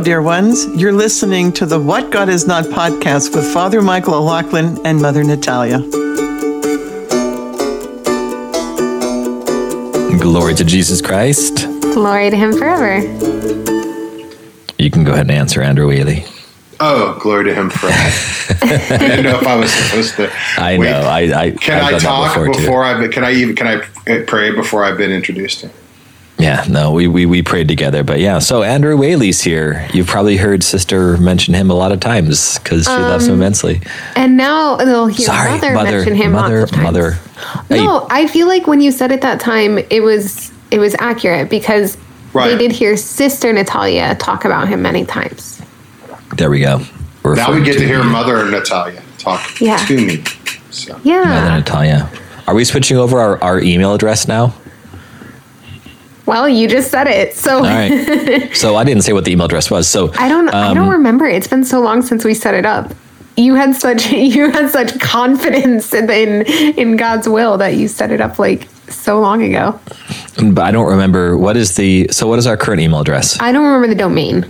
dear ones. You're listening to the What God Is Not podcast with Father Michael O'Loughlin and Mother Natalia. Glory to Jesus Christ. Glory to him forever. You can go ahead and answer, Andrew Whaley. Oh, glory to him forever. I didn't know if I was supposed to. I wait. know. I, I Can I've I talk before, before, too. I? Can I even? Can I pray before I've been introduced to? Yeah, no, we, we we prayed together, but yeah. So Andrew Whaley's here. You've probably heard Sister mention him a lot of times because she loves him um, immensely. And now they'll hear Sorry, mother, mother, mention him mother, lots of times. mother. Hey, No, I feel like when you said it that time, it was it was accurate because Right. they did hear Sister Natalia talk about him many times. there we go. We're Now we get to hear you. Mother Natalia talk Yeah. to me. So. Yeah. Mother Natalia. Are we switching over our, our email address now? Well, you just said it, so right. so I didn't say what the email address was. So I don't I um, don't remember. It's been so long since we set it up. You had such you had such confidence in in God's will that you set it up like so long ago. but I don't remember what is the. So what is our current email address? I don't remember the domain.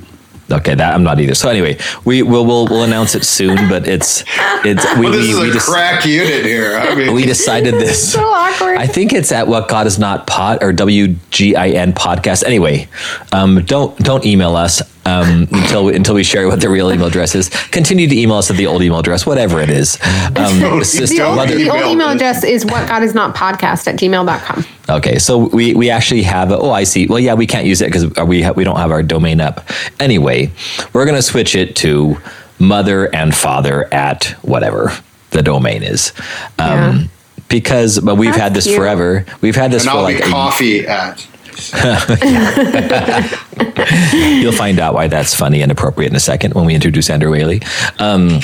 Okay, that I'm not either. So anyway, we will we'll, we'll announce it soon. But it's it's we Well, this we, is we a just- crack unit here. I mean, we decided this. So awkward. I think it's at what God is not pot or W G I N podcast. Anyway, um, don't don't email us um, until we, until we share what the real email address is. Continue to email us at the old email address, whatever it is. Um, sister, Don't mother, the old email email address is what God is not podcast at gmail.com. Okay, so we we actually have. A, oh, I see. Well, yeah, we can't use it because we ha- we don't have our domain up. Anyway, we're gonna switch it to mother and father at whatever the domain is. Um, Yeah. Because, but we've That's had this cute. forever. We've had this and for I'll like be a, coffee at. You'll find out why that's funny and appropriate in a second when we introduce Andrew Whaley. Um,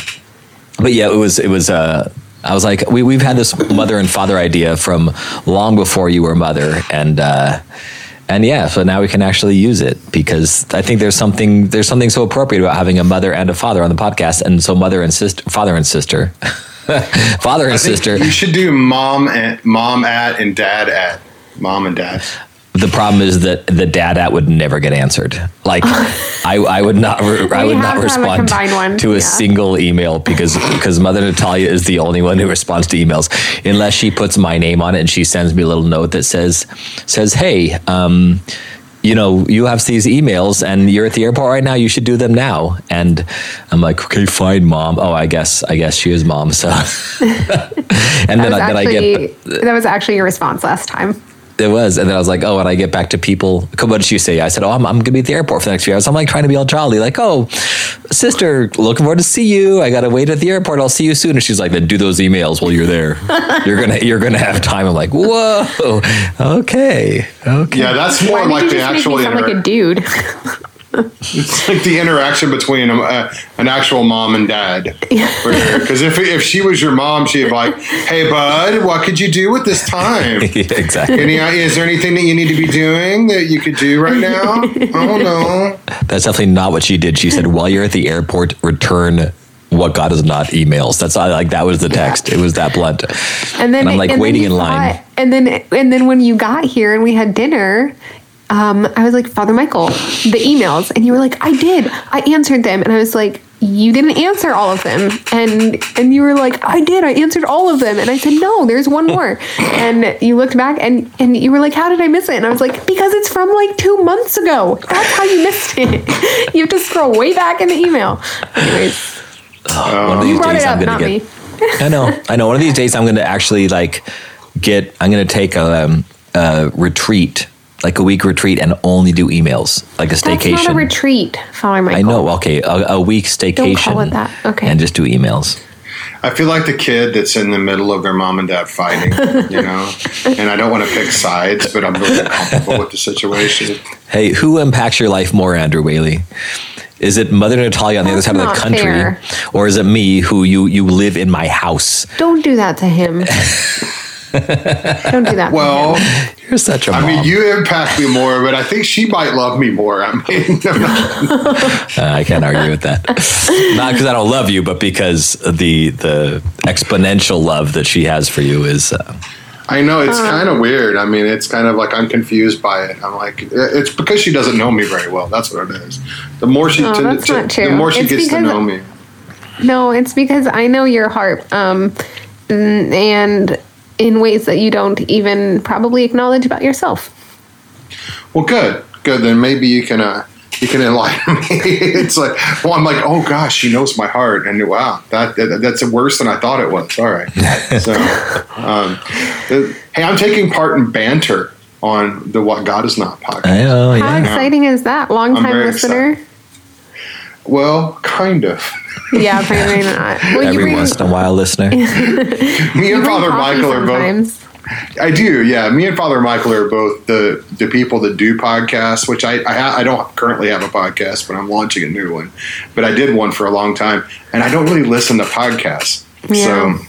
but yeah, it was it was. Uh, I was like, we we've had this mother and father idea from long before you were mother, and uh, and yeah, so now we can actually use it because I think there's something there's something so appropriate about having a mother and a father on the podcast, and so mother and sister, father and sister, father and sister. You should do mom and mom at and dad at. Mom and dad. The problem is that the dad at would never get answered. Like I, I would not, re- I would not a respond one, to a yeah. single email because because Mother Natalia is the only one who responds to emails, unless she puts my name on it and she sends me a little note that says says, "Hey, um, you know, you have these emails and you're at the airport right now. You should do them now." And I'm like, "Okay, fine, mom. Oh, I guess I guess she is mom." So, and then I, then I get that was actually your response last time. It was, and then I was like, "Oh," and I get back to people. What did you say? I said, "Oh, I'm, I'm going to be at the airport for the next few hours." I'm like trying to be all jolly, like, "Oh, sister, looking forward to see you. I got to wait at the airport. I'll see you soon." And she's like, "Then do those emails while you're there. you're gonna you're gonna have time." I'm like, "Whoa, okay, okay." Yeah, that's Why more did like you the just make actual me sound like a dude? It's like the interaction between um, uh, an actual mom and dad. Because if if she was your mom, she'd be like, "Hey, bud, what could you do with this time? exactly. Any, is there anything that you need to be doing that you could do right now? Oh no." That's definitely not what she did. She said, "While you're at the airport, return." What God is not emails. That's all, like that was the text. It was that blunt. And then And I'm like and waiting you in line. thought- and then and then when you got here and we had dinner, um, I was like, Father Michael, the emails, and you were like, I did, I answered them, and I was like, you didn't answer all of them, and and you were like, I did, I answered all of them, and I said, no, there's one more, and you looked back and and you were like, how did I miss it? And I was like, because it's from like two months ago. That's how you missed it. you have to scroll way back in the email. Anyways, One of these you brought days it I'm up, gonna not get- me. I know. I know. One of these days, I'm going to actually like get. I'm going to take a, um, a retreat, like a week retreat, and only do emails, like a staycation. That's not a staycation. retreat, Father Michael. I know. Okay, a, a week staycation. Don't call it that. Okay. And just do emails. I feel like the kid that's in the middle of their mom and dad fighting, you know. And I don't want to pick sides, but I'm really comfortable with the situation. Hey, who impacts your life more, Andrew Whaley? Is it Mother Natalia on the other side of the country, fair. or is it me who you you live in my house? Don't do that to him. Don't do that. Well. You're such a I mom. mean, you impact me more, but I think she might love me more. I mean, Uh, I can't argue with that. Not because I don't love you, but because the the exponential love that she has for you is uh, I know it's kind of weird. I mean, it's kind of like I'm confused by it. I'm like, it's because she doesn't know me very well. That's what it is. The more she, Oh, to- that's to- not true. the more she It's gets to know me. No, it's because I know your heart, um, n- and in ways that you don't even probably acknowledge about yourself. Well, good, good. Then maybe you can, uh, you can enlighten me. it's like, well, I'm like, oh gosh, she knows my heart, and wow, that, that that's worse than I thought it was. All right, so, um, hey, I'm taking part in banter on the What God Is Not podcast. I know, How exciting is that? Long time very listener. Well, kind of. Yeah, probably not. Well, Every bring, once in a while, listener. Me and Father coffee Michael are both. I do, yeah. Me and Father Michael are both the the people that do podcasts, which I I, ha- I don't currently have a podcast, but I'm launching a new one. But I did one for a long time, and I don't really listen to podcasts, Yeah. so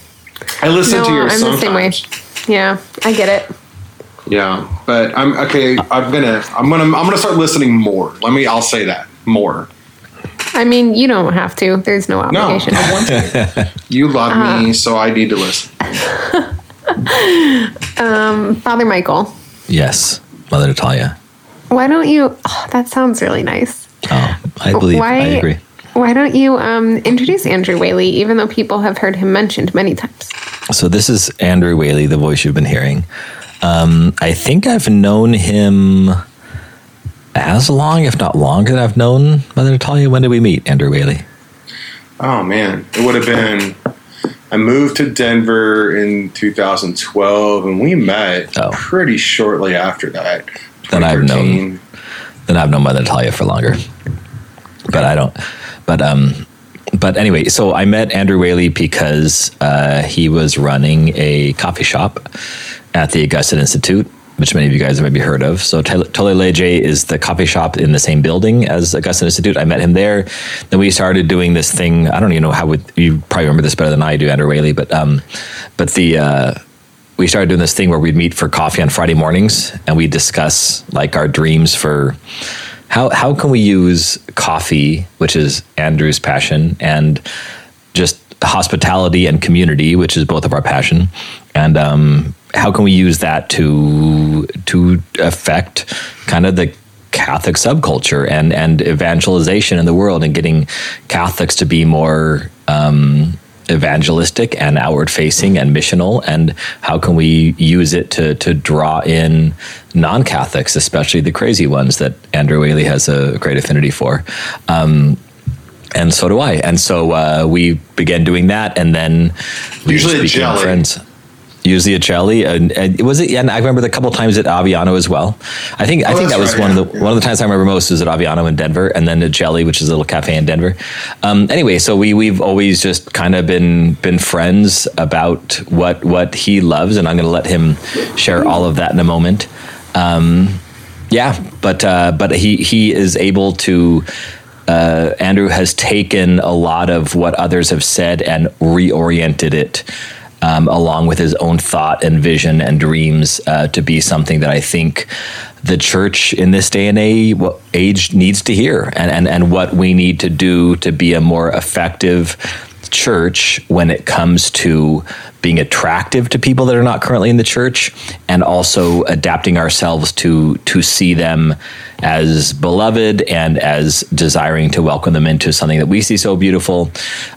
I listen No, to yours I'm the same way. sometimes. Yeah, I get it. Yeah, but I'm okay. I'm gonna I'm gonna I'm gonna start listening more. Let me. I'll say that more. I mean, you don't have to. There's no No, obligation. I want to. You love Uh-huh. me, so I need to listen. Father Michael, yes, Mother Natalia. why don't you? Oh, that sounds really nice. Oh, I believe. why, I agree. Why don't you um, introduce Andrew Whaley, even though people have heard him mentioned many times? So this is Andrew Whaley, the voice you've been hearing. Um, I think I've known him as long, if not longer, than I've known Mother Natalia. When did we meet, Andrew Whaley? Oh man, it would have been. I moved to Denver in 2012, and we met Oh. pretty shortly after that. Then I've known- 2013. Then I've known Mother Natalia for longer, but I don't. But um, but anyway, so I met Andrew Whaley because uh, he was running a coffee shop at the Augustine Institute, which many of you guys have maybe heard of. So Tolle Tolle Lege is the coffee shop in the same building as Augustine Institute. I met him there. Then we started doing this thing. I don't even know how would you probably remember this better than I do, Andrew Whaley. But um, but the uh, we started doing this thing where we'd meet for coffee on Friday mornings and we discuss like our dreams for how how can we use coffee, which is Andrew's passion, and just hospitality and community, which is both of our passion, and um, how can we use that to to affect kind of the Catholic subculture and and evangelization in the world and getting Catholics to be more um, evangelistic and outward facing and missional and how can we use it to to draw in non-catholics especially the crazy ones that andrew whaley has a great affinity for um, and so do I. And so uh, we began doing that, and then we Usually became jelly. friends. Usually the jelly, and, and was it. And I remember the couple times at Aviano as well. I think I Oh, think that was right, one yeah, of the one of the times I remember most was at Aviano in Denver, and then at Jelly, which is a little cafe in Denver. Um, anyway, so we we've always just kind of been been friends about what what he loves, and I'm going to let him share all of that in a moment. Um, yeah, but uh, but he he is able to. Uh, Andrew has taken a lot of what others have said and reoriented it, um, along with his own thought and vision and dreams, uh, to be something that I think the church in this day and age, needs to hear, and, and and what we need to do to be a more effective church when it comes to being attractive to people that are not currently in the church and also adapting ourselves to to see them as beloved and as desiring to welcome them into something that we see so beautiful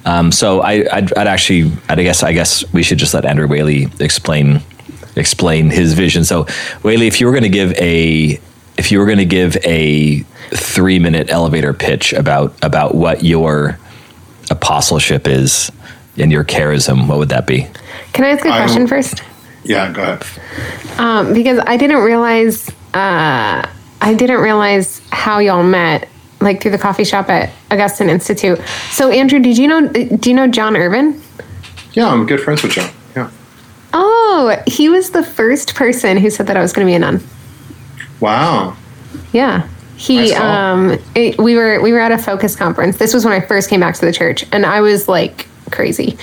um, so I, I'd, I'd actually I'd, I guess I guess we should just let Andrew Whaley explain explain his vision so Whaley if you were going to give a if you were going to give a three minute elevator pitch about about what your apostleship is and your charism, what would that be? Can I ask a question don't- first? Yeah, go ahead. Um, because I didn't realize uh, I didn't realize how y'all met, like through the coffee shop at Augustine Institute. So, Andrew, did you know? Do you know John Irvin? Yeah, I'm good friends with John. Yeah. Oh, he was the first person who said that I was going to be a nun. Wow. Yeah. He um it, we were we were at a focus conference. This was when I first came back to the church and I was like crazy.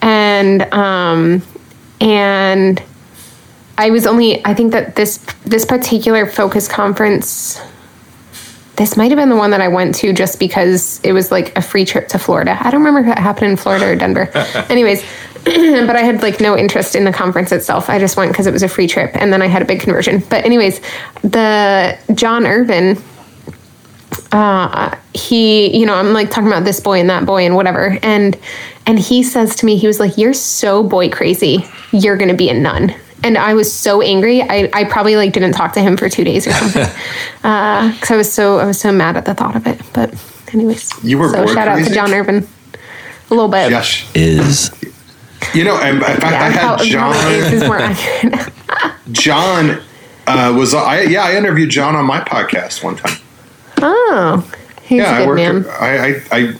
And um and I was only I think that this this particular focus conference this might have been the one that I went to just because it was like a free trip to Florida. I don't remember if it happened in Florida or Denver. Anyways, but I had like no interest in the conference itself. I just went because it was a free trip, and then I had a big conversion. But anyways, the John Irvin, uh, he, you know, I'm like talking about this boy and that boy and whatever, and and he says to me, he was like, "You're so boy crazy. You're gonna be a nun." And I was so angry. I, I probably like didn't talk to him for two days or something, because I was so I was so mad at the thought of it. But anyways, You were so boy shout out to John Irvin. A little bit. Yes. Is You know, and in fact, I Yeah, had how- John. how is. John uh, was I yeah I interviewed John on my podcast one time. Oh, he's yeah, a I good worked. man. I, I I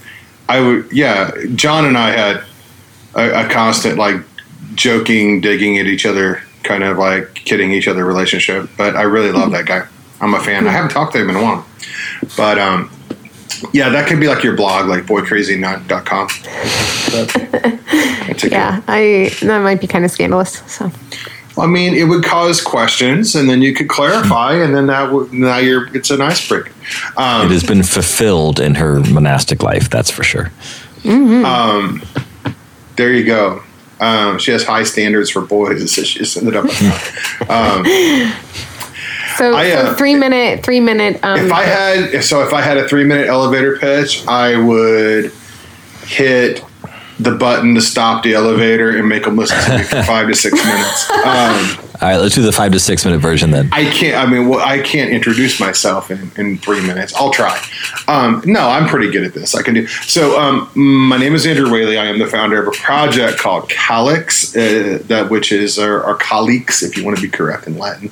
I would yeah. John and I had a, a constant like joking, digging at each other, kind of like kidding each other relationship. But I really love that guy. I'm a fan. I haven't talked to him in a while, but um. Yeah, that could be like your blog, like boycrazynut.com. That's a Yeah, I that might be kind of scandalous. So I mean, it would cause questions, and then you could clarify, and then that would now you're it's an icebreaker. Um, it has been fulfilled in her monastic life. That's for sure. Um, there you go. Um, she has high standards for boys, so she just ended up. um, so, I, so uh, three minute three minute. Um, if I had, so if I had a three minute elevator pitch, I would hit the button to stop the elevator and make them listen to me for five to six minutes. Um, All right, let's do the five to six minute version then. I can't. I mean, well, I can't introduce myself in, in three minutes. I'll try. Um, no, I'm pretty good at this. I can do. So, um, my name is Andrew Whaley. I am the founder of a project called Calix, uh, that which is our, or Calix, if you want to be correct in Latin,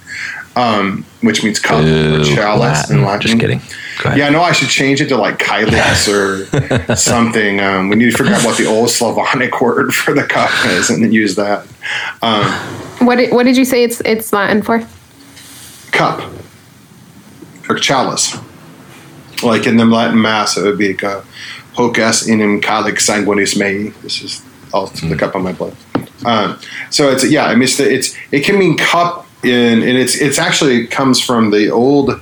um, which means cup or Ooh, chalice in Latin. Just kidding. Go ahead. Yeah, no, I should change it to like Kylix or something. Um, we need to figure out what the old Slavonic word for the cup is, and then use that. Um, what did, what did you say? It's it's Latin for? cup or chalice. Like in the Latin Mass, it would be like, uh, hoc est enim calix sanguinis mei. This is all the cup on my blood. Um, so it's yeah, I mean it's, the, it's it can mean cup in and it's it's actually comes from the old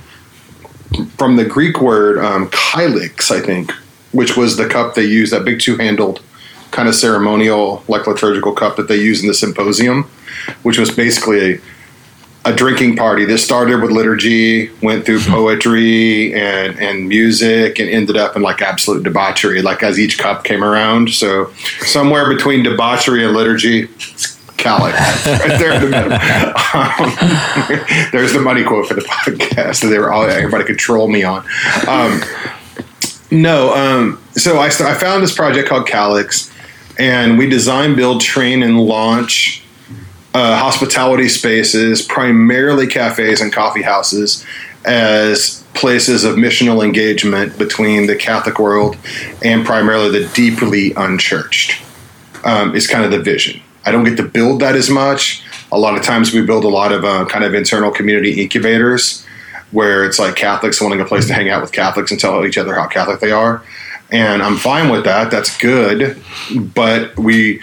from the Greek word um, kylix, I think, which was the cup they used that big two handled kind of ceremonial like liturgical cup that they used in the symposium, which was basically a a drinking party that started with liturgy, went through poetry and, and music, and ended up in like absolute debauchery, like as each cup came around. So somewhere between debauchery and liturgy, it's Calix, right there in the middle. Um, there's the money quote for the podcast that they were all everybody could troll me on. Um, no, um, so I, I found this project called Calix, and we design, build, train, and launch uh, hospitality spaces, primarily cafes and coffee houses, as places of missional engagement between the Catholic world and primarily the deeply unchurched. Um, is kind of the vision. I don't get to build that as much. A lot of times we build a lot of uh, kind of internal community incubators where it's like Catholics wanting a place to hang out with Catholics and tell each other how Catholic they are. And I'm fine with that. That's good. But we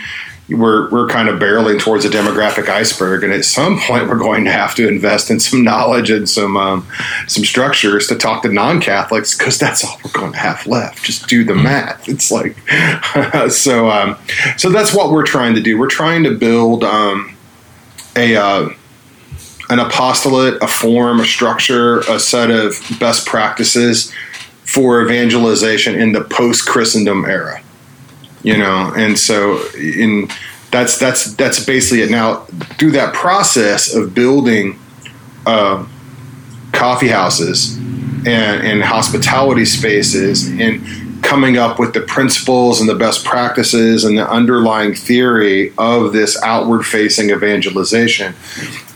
we're we're kind of barreling towards a demographic iceberg, and at some point we're going to have to invest in some knowledge and some um, some structures to talk to non-Catholics because that's all we're going to have left. Just do the math. It's like so. Um, so that's what we're trying to do. We're trying to build um, a uh, an apostolate, a form, a structure, a set of best practices for evangelization in the post Christendom era you know and so in that's that's that's basically it. Now through that process of building uh, coffee houses and, and hospitality spaces and coming up with the principles and the best practices and the underlying theory of this outward facing evangelization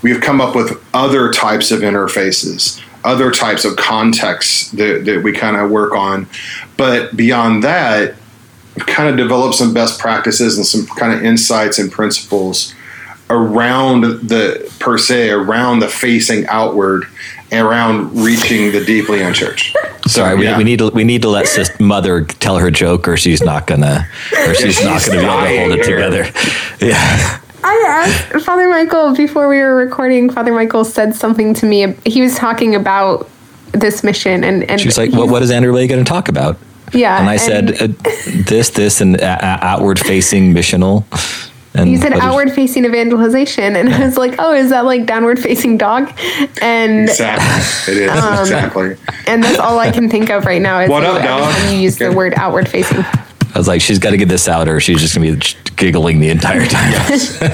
we've come up with other types of interfaces other types of contexts that, that we kind of work on. But beyond that kind of develop some best practices and some kind of insights and principles around the per se around the facing outward and around reaching the deeply unchurched. Sorry, we, yeah. we need to we need to let sis mother tell her joke, or she's not gonna, or she's not gonna be able to hold it together. Yeah, I asked Father Michael before we were recording. Father Michael said something to me. He was talking about this mission, and and she's like, "What what is Andrew Whaley going to talk about?" Yeah, and I said, uh, "This, this, and uh, outward facing missional." And You said what did- outward facing evangelization, and I was like, oh, is that like downward facing dog? And Exactly. It is Um, exactly. and that's all I can think of right now is What you, up, dog? time you use the word outward facing. I was like, she's got to get this out, or she's just gonna be giggling the entire time.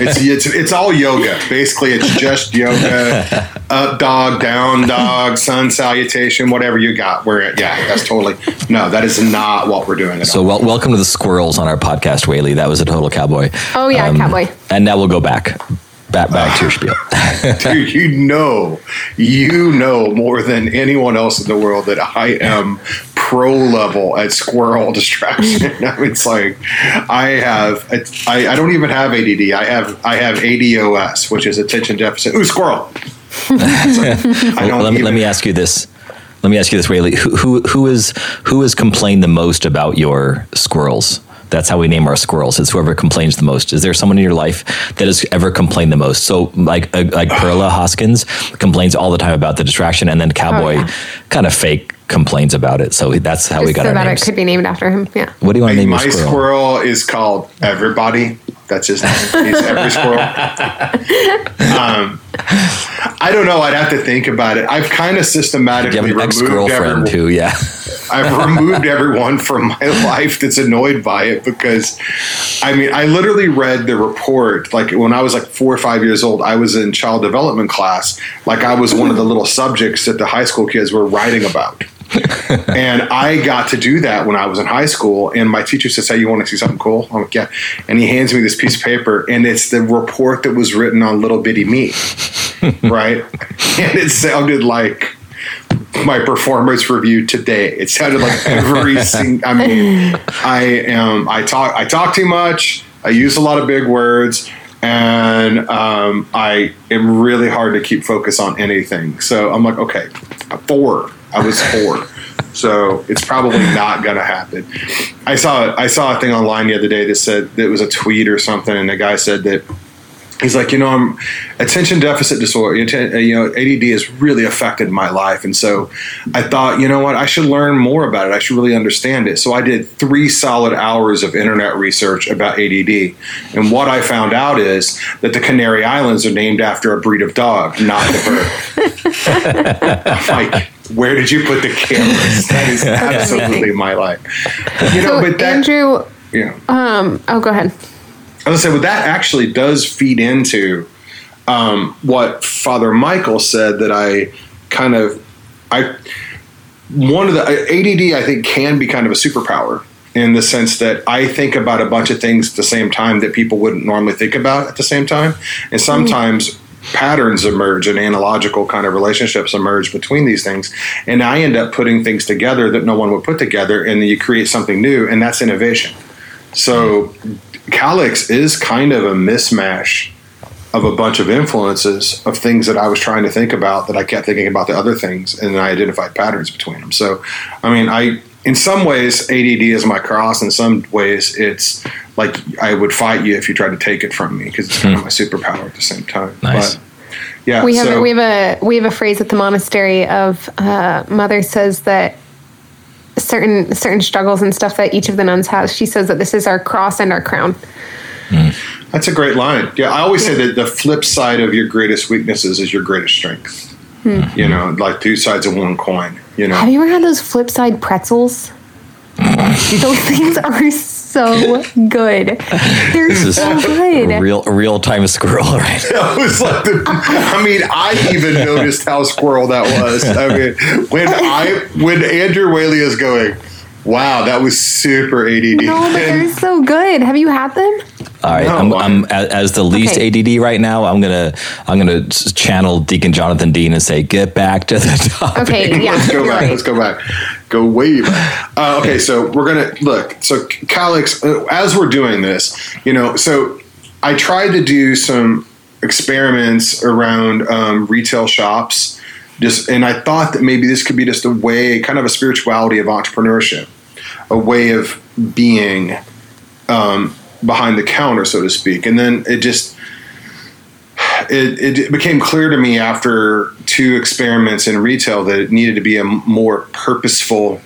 It's, it's it's all yoga. Basically, it's just yoga. Up dog, down dog, sun salutation, whatever you got. We're yeah, that's totally no. That is not what we're doing. At So all. wel- welcome to the squirrels on our podcast, Whaley. That was a total cowboy. Oh, yeah, um, cowboy. And now we'll go back, back, back to your spiel. Dude, you know, you know more than anyone else in the world that I am pro level at squirrel distraction. I mean, it's like I have, I, I don't even have ADD. I have, I have ADOS, which is attention deficit. Ooh, squirrel. So, I don't let, me, let me ask you this. Let me ask you this, Whaley. Who, who, who is who has complained the most about your squirrels? That's how we name our squirrels. It's whoever complains the most. Is there someone in your life that has ever complained the most? So, like uh, like Perla Hoskins complains all the time about the distraction, and then Cowboy yeah. kind of fake complains about it. So that's how we got so our that names. it could be named after him. Yeah. what do you want to name my your squirrel? squirrel is called Everybody. That's his name. He's every squirrel. Um, I don't know. I'd have to think about it. I've kind of systematically removed everyone. who, yeah. I've removed everyone from my life that's annoyed by it because, I mean, I literally read the report like when I was like four or five years old. I was in child development class, like I was one of the little subjects that the high school kids were writing about. and I got to do that when I was in high school. And my teacher says, "Hey, you want to see something cool?" I'm like, "Yeah." And he hands me this piece of paper, and it's the report that was written on Little Bitty Me, right? And it sounded like my performance review today. It sounded like every single. I mean, I am. I talk. I talk too much. I use a lot of big words, and um, I am really hard to keep focus on anything. So I'm like, okay, four. I was four. So it's probably not going to happen. I saw I saw a thing online the other day that said that it was a tweet or something, and the guy said that he's like, you know, I'm attention deficit disorder. You know, ADD has really affected my life, and so I thought, you know what, I should learn more about it. I should really understand it. So I did three solid hours of internet research about ADD, and what I found out is that the Canary Islands are named after a breed of dog, not the bird. Like, where did you put the cameras? That is absolutely my life. You know, So but that, Andrew, yeah. um, oh, go ahead. I was gonna say, well, that actually does feed into um, what Father Michael said that I kind of I one of the ADD I think can be kind of a superpower in the sense that I think about a bunch of things at the same time that people wouldn't normally think about at the same time, and sometimes. Patterns emerge and analogical kind of relationships emerge between these things. And I end up putting things together that no one would put together, and you create something new, and that's innovation. So Calix is kind of a mismatch of a bunch of influences of things that I was trying to think about that I kept thinking about the other things and I identified patterns between them. So, I mean, I in some ways ADD is my cross. In some ways, it's like I would fight you if you tried to take it from me because it's kind of my superpower at the same time. Nice. But, yeah, We have so, we have a we have a phrase at the monastery of uh, mother says that certain certain struggles and stuff that each of the nuns has. She says that this is our cross and our crown. Hmm. that's a great line. Yeah, I always say that the flip side of your greatest weaknesses is your greatest strength. Hmm. You know, like two sides of one coin. You know, Have you ever had those flip side pretzels? those things are so good. They're This is so good. a real real time squirrel, right? That was like the, I mean, I even noticed how squirrel that was. I mean, when I when Andrew Whaley is going, wow, that was super ADD. No, but they're so good. Have you had them? All right, No, I'm. I'm as, as the least Okay. ADD right now. I'm gonna I'm gonna channel Deacon Jonathan Dean and say, get back to the topic. Okay, yeah. Let's go back. right. Let's go back. Go way back. Uh, okay, so we're gonna look. So Calix, uh, as we're doing this, you know, so I tried to do some experiments around um, retail shops, just, and I thought that maybe this could be just a way, kind of a spirituality of entrepreneurship, a way of being um, behind the counter, so to speak. And then it just it, it became clear to me after two experiments in retail that it needed to be a more purposeful,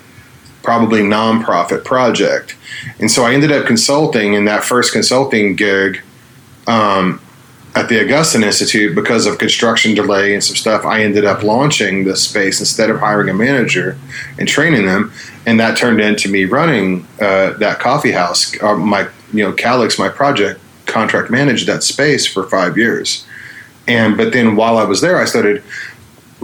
probably nonprofit project. And so I ended up consulting in that first consulting gig. um, at the Augustine Institute, because of construction delay and some stuff, I ended up launching this space instead of hiring a manager and training them, and that turned into me running uh, that coffee house. Uh, my, you know, Calix, my project, contract managed that space for five years, and but then while I was there, I started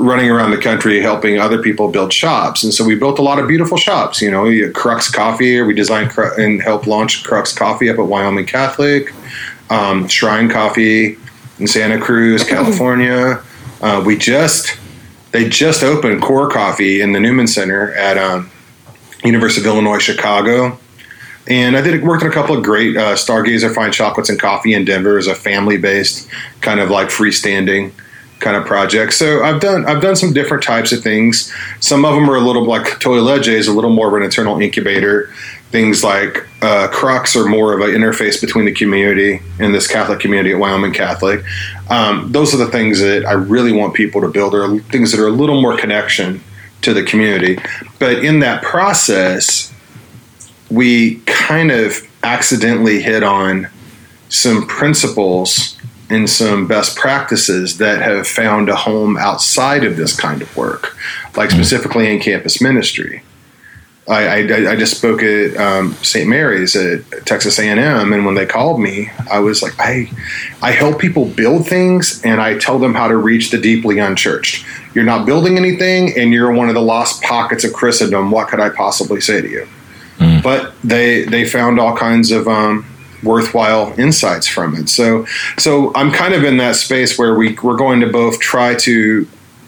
running around the country helping other people build shops. And so we built a lot of beautiful shops. You know, Crux Coffee, we designed and helped launch Crux Coffee up at Wyoming Catholic, um, Shrine Coffee in Santa Cruz, California. Uh, we just, they just opened Core Coffee in the Newman Center at um, University of Illinois, Chicago. And I did worked on a couple of great uh, Stargazer Fine Chocolates and Coffee in Denver as a family based kind of like freestanding kind of projects. So I've done I've done some different types of things. Some of them are a little like Tolle Lege is a little more of an internal incubator. Things like uh, Crux are more of an interface between the community and this Catholic community at Wyoming Catholic. Um, those are the things that I really want people to build. Are things that are a little more connection to the community. But in that process, we kind of accidentally hit on some principles and some best practices that have found a home outside of this kind of work, like specifically in campus ministry. I, I, I just spoke at um, St. Mary's at Texas A&M, and when they called me, I was like, I, I help people build things, and I tell them how to reach the deeply unchurched. You're not building anything, and you're one of the lost pockets of Christendom. What could I possibly say to you? Mm. But they they found all kinds of um, worthwhile insights from it. So, so I'm kind of in that space where we we're going to both try to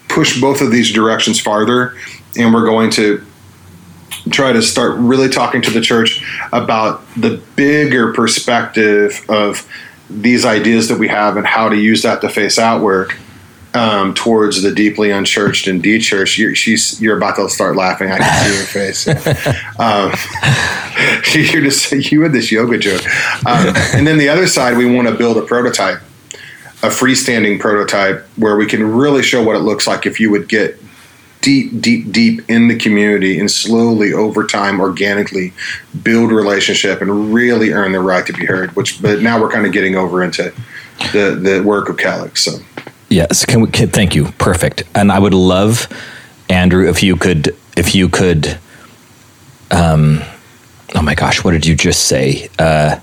push both of these directions farther, and we're going to try to start really talking to the church about the bigger perspective of these ideas that we have and how to use that to face outward um, towards the deeply unchurched and dechurched, you're, she's you're about to start laughing. I can see your face. um, you're just you had this yoga joke, um, and then the other side, we want to build a prototype, a freestanding prototype where we can really show what it looks like if you would get deep, deep, deep in the community and slowly over time, organically build relationship and really earn the right to be heard. Which, but now we're kind of getting over into the the work of Calix. So. Yes, can we? Can, thank you. Perfect. And I would love, Andrew, if you could, if you could. Um, oh my gosh, what did you just say? Uh,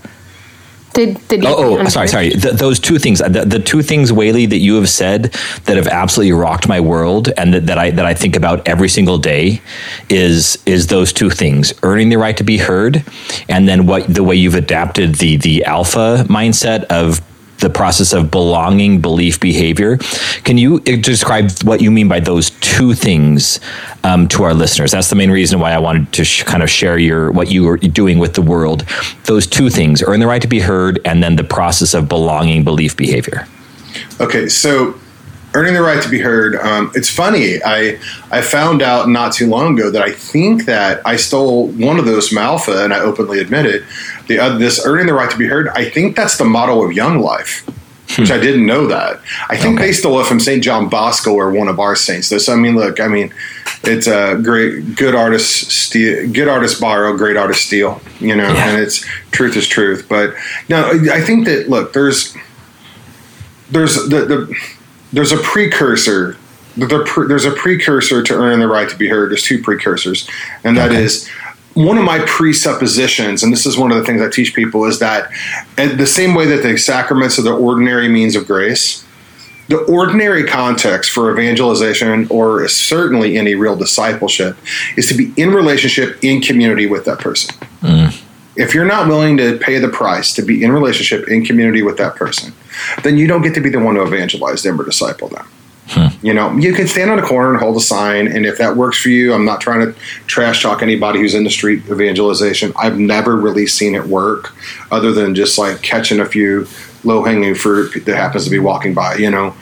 did, did oh, oh sorry, sorry. The, those two things, the, the, two things, Whaley, that you have said that have absolutely rocked my world, and that, that I that I think about every single day, is is those two things: earning the right to be heard, and then what the way you've adapted the the alpha mindset of the process of belonging, belief, behavior. Can you describe what you mean by those two things um, to our listeners? That's the main reason why I wanted to sh- kind of share your what you are doing with the world. Those two things: earn the right to be heard, and then the process of belonging, belief, behavior. Okay, so earning the right to be heard. Um, it's funny. I I found out not too long ago that I think that I stole one of those from Alpha, and I openly admit it. The uh, this earning the right to be heard. I think that's the motto of Young Life. Which I didn't know that. I think okay. they stole it from Saint John Bosco or one of our saints. So I mean, look, I mean, it's a great, good artist steal, good artist borrow, great artist steal. You know, yeah. and it's truth is truth. But no, I think that look, there's there's the, the there's a precursor. There's a precursor to earning the right to be heard. There's two precursors, and that okay. is one of my presuppositions, and this is one of the things I teach people, is that the same way that the sacraments are the ordinary means of grace, the ordinary context for evangelization or certainly any real discipleship is to be in relationship in community with that person. Mm. If you're not willing to pay the price to be in relationship in community with that person, then you don't get to be the one to evangelize them or disciple them. Hmm. You know, you can stand on a corner and hold a sign, and if that works for you, I'm not trying to trash talk anybody who's in the street evangelization. I've never really seen it work, other than just like catching a few low hanging fruit that happens to be walking by. You know,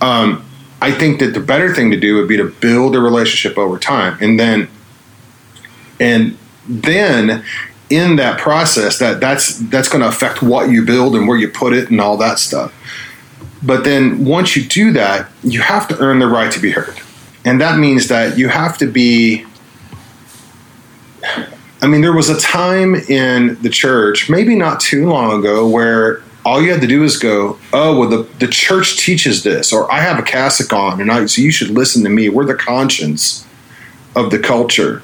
um, I think that the better thing to do would be to build a relationship over time, and then, and then in that process that that's that's going to affect what you build and where you put it and all that stuff but then once you do that you have to earn the right to be heard and that means that you have to be i mean there was a time in the church maybe not too long ago where all you had to do is go, oh, well, the, the church teaches this, or I have a cassock on, and I, so you should listen to me. We're the conscience of the culture.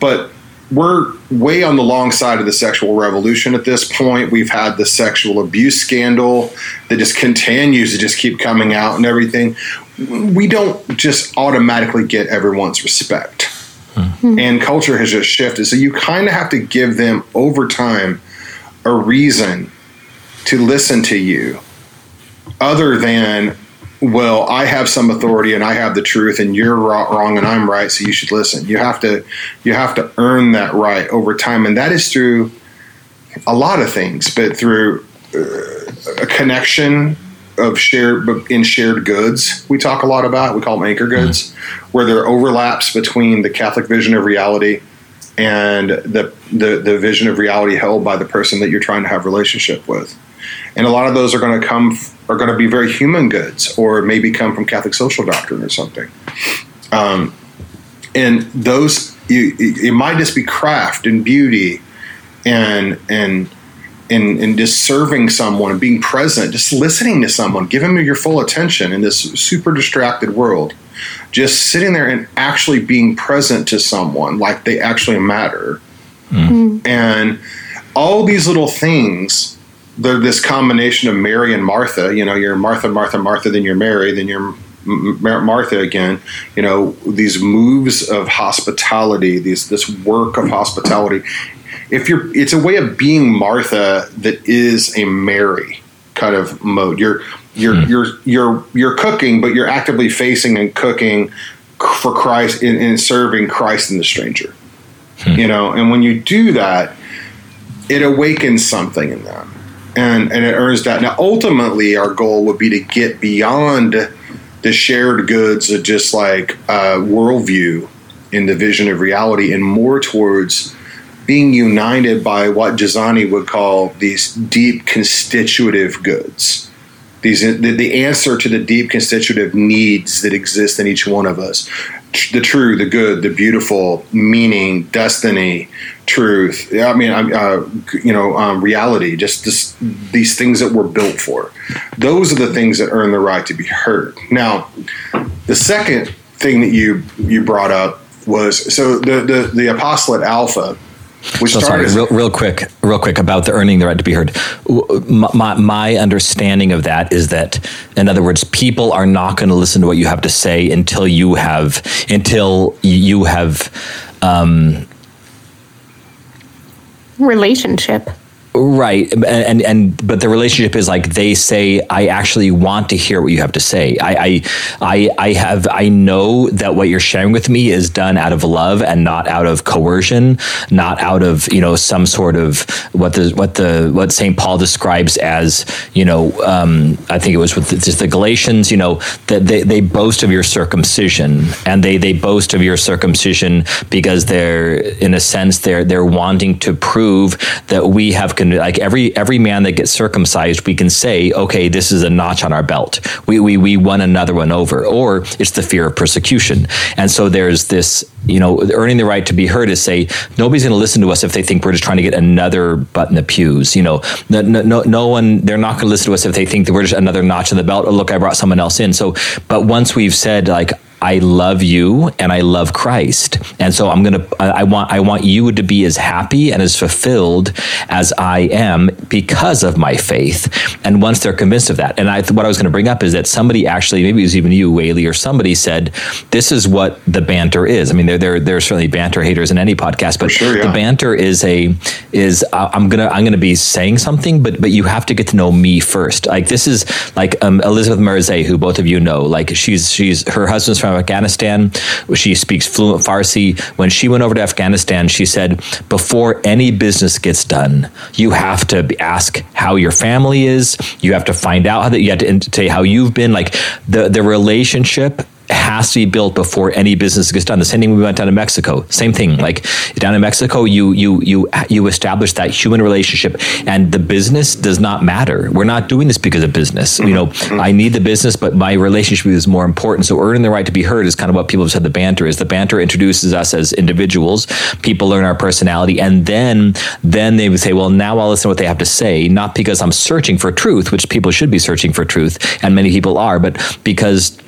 But we're way on the long side of the sexual revolution at this point. We've had the sexual abuse scandal that just continues to just keep coming out and everything. We don't just automatically get everyone's respect. Mm-hmm. And culture has just shifted. So you kind of have to give them over time a reason to listen to you other than well i have some authority and i have the truth and you're wrong and i'm right so you should listen you have to you have to earn that right over time and that is through a lot of things but through uh, a connection of shared in shared goods we talk a lot about we call them anchor goods mm-hmm. where there are overlaps between the catholic vision of reality and the, the the vision of reality held by the person that you're trying to have relationship with and a lot of those are going to come are going to be very human goods, or maybe come from Catholic social doctrine or something. Um, and those you, it might just be craft and beauty, and and and, and just serving someone and being present, just listening to someone, giving them your full attention in this super distracted world. Just sitting there and actually being present to someone like they actually matter. Mm. And all these little things they're this combination of Mary and Martha. You know, you're Martha, Martha, Martha, then you're Mary, then you're Martha again. You know, these moves of hospitality, these this work of hospitality. If you're, it's a way of being Martha that is a Mary kind of mode. You're you're hmm. you're you're you're cooking, but you're actively facing and cooking for Christ and, serving Christ and the stranger. Hmm. You know, and when you do that, it awakens something in them and and it earns that. Now, ultimately, our goal would be to get beyond the shared goods of just like uh, worldview in the vision of reality, and more towards being united by what Giussani would call these deep constitutive goods. These the, the answer to the deep constitutive needs that exist in each one of us the true, the good, the beautiful, meaning, destiny, truth. I mean, uh, you know, um, reality. Just this, these things that we're built for. Those are the things that earn the right to be heard. Now, the second thing that you you brought up was so the the, the apostolate alpha which so sorry, real, real quick, real quick about the earning the right to be heard. My, my understanding of that is that, in other words, people are not going to listen to what you have to say until you have until you have um, relationship. Right, and, and, and but the relationship is like they say, I actually want to hear what you have to say. I, I I I have I know that what you're sharing with me is done out of love and not out of coercion, not out of you know some sort of what the what the what Saint Paul describes as you know um, I think it was with the, just the Galatians. You know that they, they boast of your circumcision and they they boast of your circumcision because they're in a sense they're they're wanting to prove that we have. Con- like every every man that gets circumcised, we can say, okay, this is a notch on our belt. We we we won another one over, or it's the fear of persecution. And so there's this, you know, earning the right to be heard is say nobody's going to listen to us if they think we're just trying to get another butt in the pews. You know, no no, no one they're not going to listen to us if they think that we're just another notch in the belt. Look, I brought someone else in. So, but once we've said like I love you and I love Christ. And so I'm going to, I want, I want you to be as happy and as fulfilled as I am because of my faith. And once they're convinced of that, and I, what I was going to bring up is that somebody actually, maybe it was even you, Whaley, or somebody said, this is what the banter is. I mean, there, there, there's certainly banter haters in any podcast, but sure, yeah. the banter is a, is uh, I'm going to, I'm going to be saying something, but, but you have to get to know me first. Like this is like um, Elizabeth Merzey, who both of you know, like she's, she's, her husband's from from Afghanistan. She speaks fluent Farsi. When she went over to Afghanistan, she said, before any business gets done, you have to ask how your family is. You have to find out how that you have to say how you've been. Like the the relationship has to be built before any business gets done. The same thing we went down to Mexico. Same thing. Like down in Mexico, you you you you establish that human relationship, and the business does not matter. We're not doing this because of business. You know, mm-hmm. I need the business, but my relationship is more important. So earning the right to be heard is kind of what people have said. The banter is the banter introduces us as individuals. People learn our personality, and then then they would say, well, now I'll listen to what they have to say, not because I'm searching for truth, which people should be searching for truth, and many people are, but because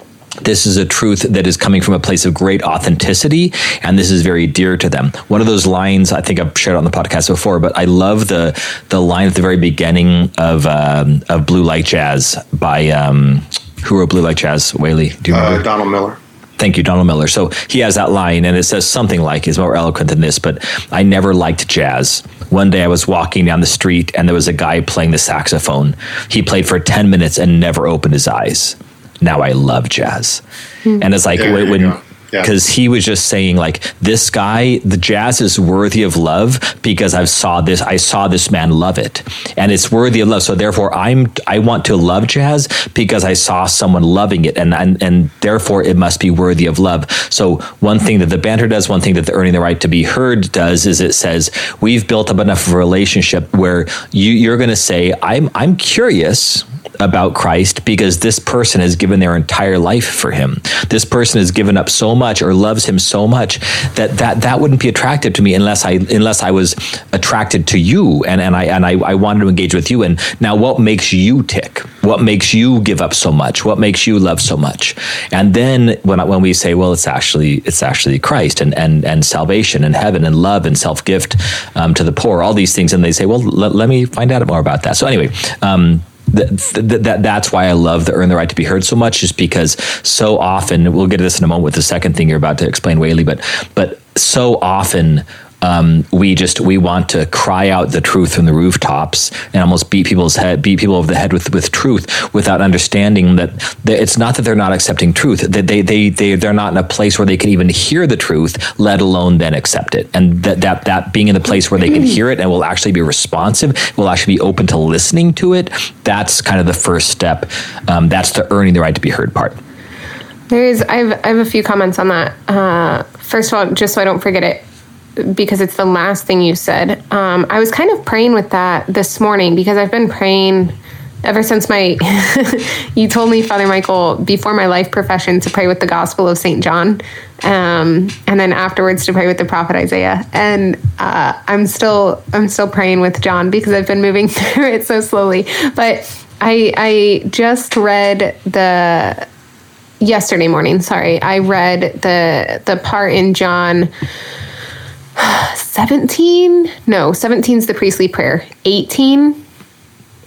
this is a truth that is coming from a place of great authenticity and this is very dear to them one of those lines i think i've shared on the podcast before but i love the the line at the very beginning of um, of blue like jazz by um, who wrote blue like jazz whaley do you remember Uh, Donald Miller. Thank you, Donald Miller. So he has that line, and it says something like, "It's more eloquent than this." But I never liked jazz. One day I was walking down the street, and there was a guy playing the saxophone. He played for ten minutes and never opened his eyes. Now I love jazz, hmm. and it's like There when. you when. Yeah. because he was just saying like this guy the jazz is worthy of love because i've saw this i saw this man love it and it's worthy of love so therefore i'm i want to love jazz because i saw someone loving it and and, and therefore it must be worthy of love so one thing that the banter does one thing that the earning the right to be heard does is it says we've built up enough of a relationship where you you're going to say i'm i'm curious about Christ because this person has given their entire life for him. This person has given up so much or loves him so much that that, that wouldn't be attractive to me unless I unless I was attracted to you and, and I and I, I wanted to engage with you. And now what makes you tick? What makes you give up so much? What makes you love so much? And then when when we say, well, it's actually it's actually Christ and and and salvation and heaven and love and self gift um, to the poor, all these things, and they say, well, let, let me find out more about that. So anyway. Um, that, that, that that's why I love the earn the right to be heard so much, just because so often we'll get to this in a moment with the second thing you're about to explain, Whaley, but but so often um, we just we want to cry out the truth from the rooftops and almost beat people's head, beat people over the head with with truth without understanding that, it's not that they're not accepting truth, that they they they they're not in a place where they can even hear the truth, let alone then accept it, and that that that being in the place where they can hear it and will actually be responsive, will actually be open to listening to it. That's kind of the first step. Um, that's the earning the right to be heard part. There's, I have, I have a few comments on that. Uh, first of all, just so I don't forget it, because it's the last thing you said. Um, I was kind of praying with that this morning because I've been praying ever since my. you told me, Father Michael, before my life profession to pray with the Gospel of Saint John, um, and then afterwards to pray with the prophet Isaiah. And uh, I'm still, I'm still praying with John because I've been moving through it so slowly. But I, I just read the yesterday morning. Sorry, I read the the part in John 17 no 17 is the priestly prayer. 18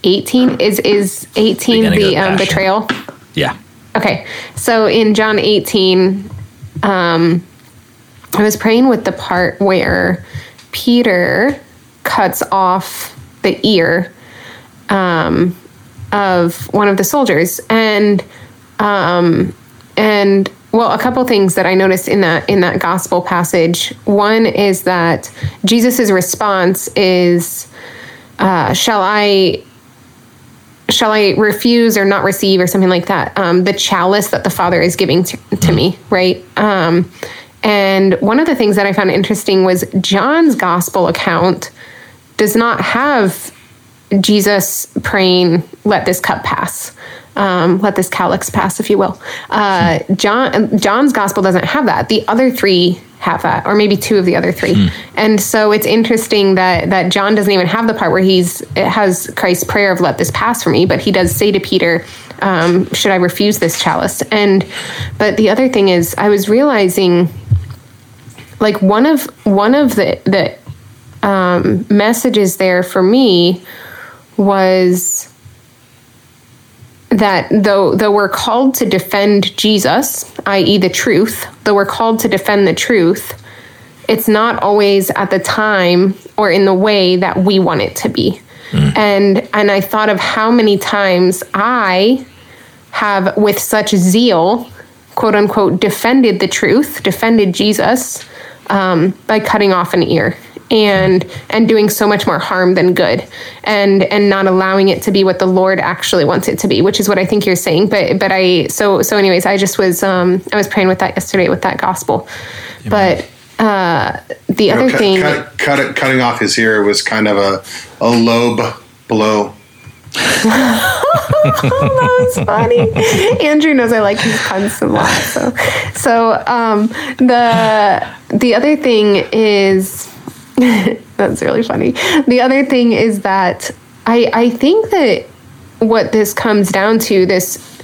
18 is is 18 the the um, betrayal Yeah. okay so in john 18 um i was praying with the part where peter cuts off the ear um of one of the soldiers and um and well a couple things that i noticed in that in that gospel passage. One is that jesus' response is uh, shall i shall i refuse or not receive or something like that? Um, the chalice that the father is giving to, to me right? Um, and one of the things that i found interesting was john's gospel account does not have Jesus praying, "Let this cup pass, um, let this calix pass," if you will. Uh, John John's gospel doesn't have that. The other three have that, or maybe two of the other three. And so it's interesting that that John doesn't even have the part where he's it has Christ's prayer of "Let this pass for me," but he does say to Peter, um, "Should I refuse this chalice?" And but the other thing is, I was realizing, like one of one of the the um, messages there for me was that though though we're called to defend Jesus, i.e. the truth, though we're called to defend the truth, it's not always at the time or in the way that we want it to be. And and I thought of how many times I have with such zeal, quote unquote, defended the truth, defended Jesus um, by cutting off an ear. And and doing so much more harm than good and and not allowing it to be what the lord actually wants it to be which is what i think you're saying but but i so so anyways i just was um i was praying with that yesterday with that gospel but uh the other cut, thing cut, cut it, cutting off his ear was kind of a, a lobe blow. that was funny. Andrew knows I like his puns a lot. So, so um, the the other thing is that's really funny. The other thing is that I I think that what this comes down to this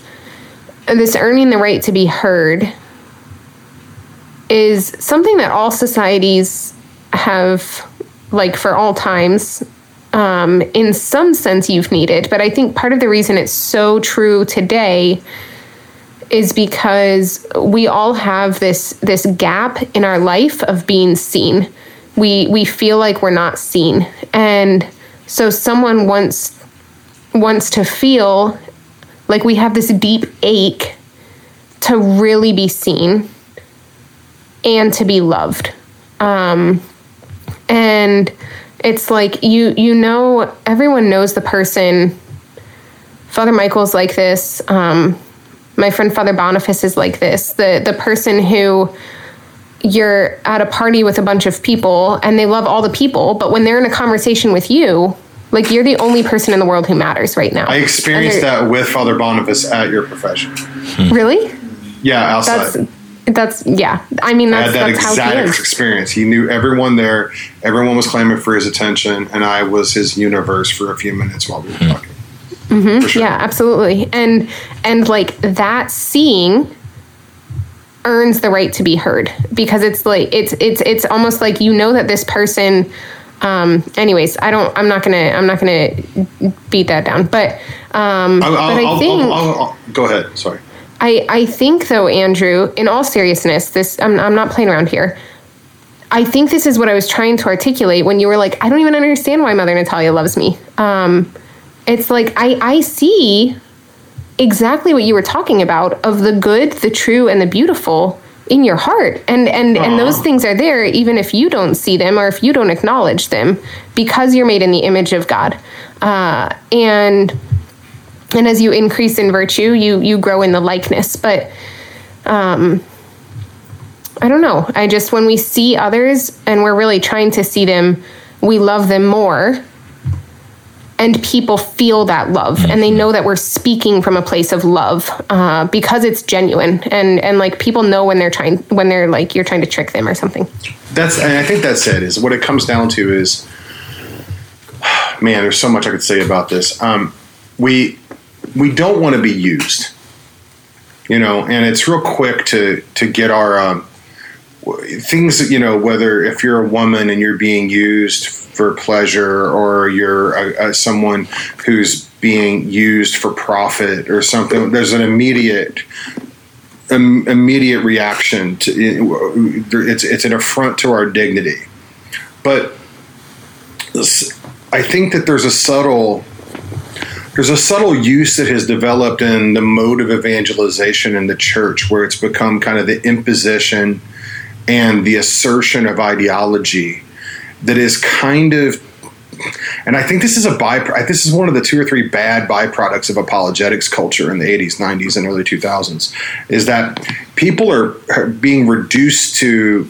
this earning the right to be heard is something that all societies have like for all times um, in some sense you've needed. But I think part of the reason it's so true today is because we all have this this gap in our life of being seen. We we feel like we're not seen, and so someone wants wants to feel like we have this deep ache to really be seen and to be loved. Um, and it's like you you know everyone knows the person. Father michael's like this. Um, my friend father boniface is like this. The the person who you're at a party with a bunch of people and they love all the people but when they're in a conversation with you like you're the only person in the world who matters right now I experienced that with Father Boniface at your profession. Hmm. really Yeah, outside. that's that's yeah i mean I that's had that that's how he exact is experience. He knew everyone there. Everyone was clamoring for his attention, and I was his universe for a few minutes while we were hmm. talking. Mm-hmm. For sure. yeah absolutely and and like that seeing earns the right to be heard because it's like it's it's it's almost like you know that this person um anyways i don't i'm not gonna i'm not gonna beat that down but um I'll, but I'll- think I'll- I'll- I'll- go ahead. Sorry. I, I think though, Andrew, in all seriousness, this I'm, I'm not playing around here. I think this is what I was trying to articulate when you were like, I don't even understand why Mother Natalia loves me. Um, it's like I, I see exactly what you were talking about of the good, the true, and the beautiful in your heart. And and and those things are there even if you don't see them or if you don't acknowledge them because you're made in the image of God. Uh, and and as you increase in virtue you you grow in the likeness but um i don't know i just when we see others and we're really trying to see them we love them more and people feel that love and they know that we're speaking from a place of love uh, because it's genuine and and like people know when they're trying when they're like you're trying to trick them or something That's and I think that's it. Is what it comes down to is, man. There's so much I could say about this. Um, we we don't want to be used, you know, and it's real quick to to get our um, things. You know, whether if you're a woman and you're being used for pleasure, or you're a, a, someone who's being used for profit or something. There's an immediate im- immediate reaction to it's it's an affront to our dignity. But i think that there's a subtle there's a subtle use that has developed in the mode of evangelization in the church where it's become kind of the imposition and the assertion of ideology that is kind of and I think this is a byproduct. This is one of the two or three bad byproducts of apologetics culture in the 80s, 90s, and early 2000s. Is that people are, are being reduced to,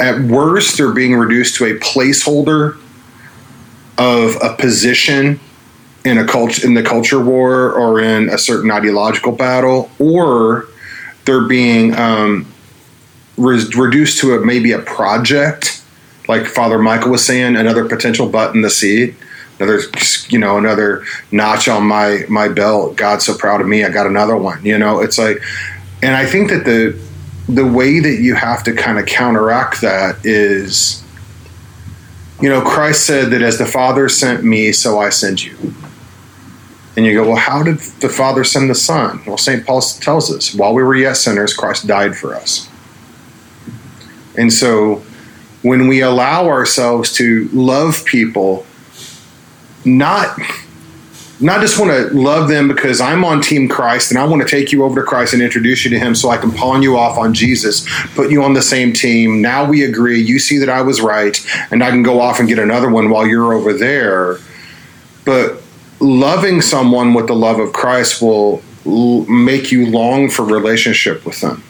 at worst, they're being reduced to a placeholder of a position in a culture in the culture war or in a certain ideological battle, or they're being um, re- reduced to a maybe a project like Father Michael was saying, another potential butt in the seat, another you know another notch on my my belt. God's so proud of me. I got another one. You know, it's like, and I think that the the way that you have to kind of counteract that is, you know, Christ said that as the Father sent me, so I send you. And you go, well, how did the Father send the Son? Well, St. Paul tells us, while we were yet sinners, Christ died for us. And so when we allow ourselves to love people, not not just want to love them because I'm on Team Christ and I want to take you over to Christ and introduce you to Him so I can pawn you off on Jesus, put you on the same team. Now we agree. You see that I was right, and I can go off and get another one while you're over there. But loving someone with the love of Christ will make you long for relationship with them.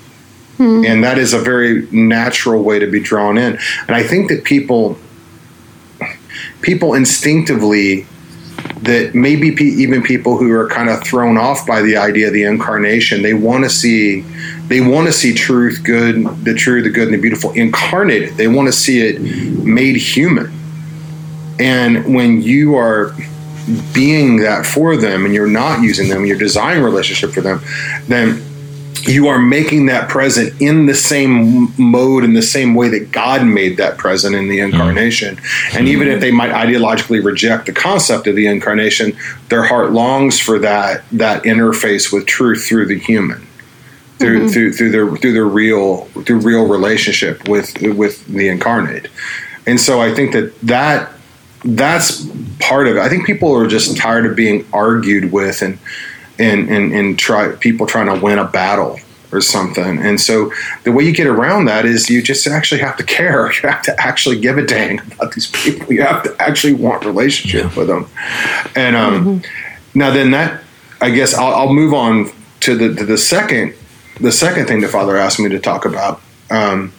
Mm-hmm. And that is a very natural way to be drawn in. And I think that people people instinctively that maybe pe- even people who are kind of thrown off by the idea of the incarnation they want to see they want to see truth good the true the good and the beautiful incarnated they want to see it made human. And when you are being that for them and you're not using them you're designing relationship for them then you are making that present in the same mode in the same way that God made that present in the hmm. incarnation. And even if hmm. they might ideologically reject the concept of the incarnation, their heart longs for that that interface with truth through the human. Through, mm-hmm. through through their through their real through real relationship with with the incarnate, and so I think that that that's part of it. I think people are just tired of being argued with and and and, and try people trying to win a battle or something. And so the way you get around that is you just actually have to care. You have to actually give a dang about these people. You have to actually want relationship with them. And um, now then that I guess I'll, I'll move on to the to the second the second thing the Father asked me to talk about um,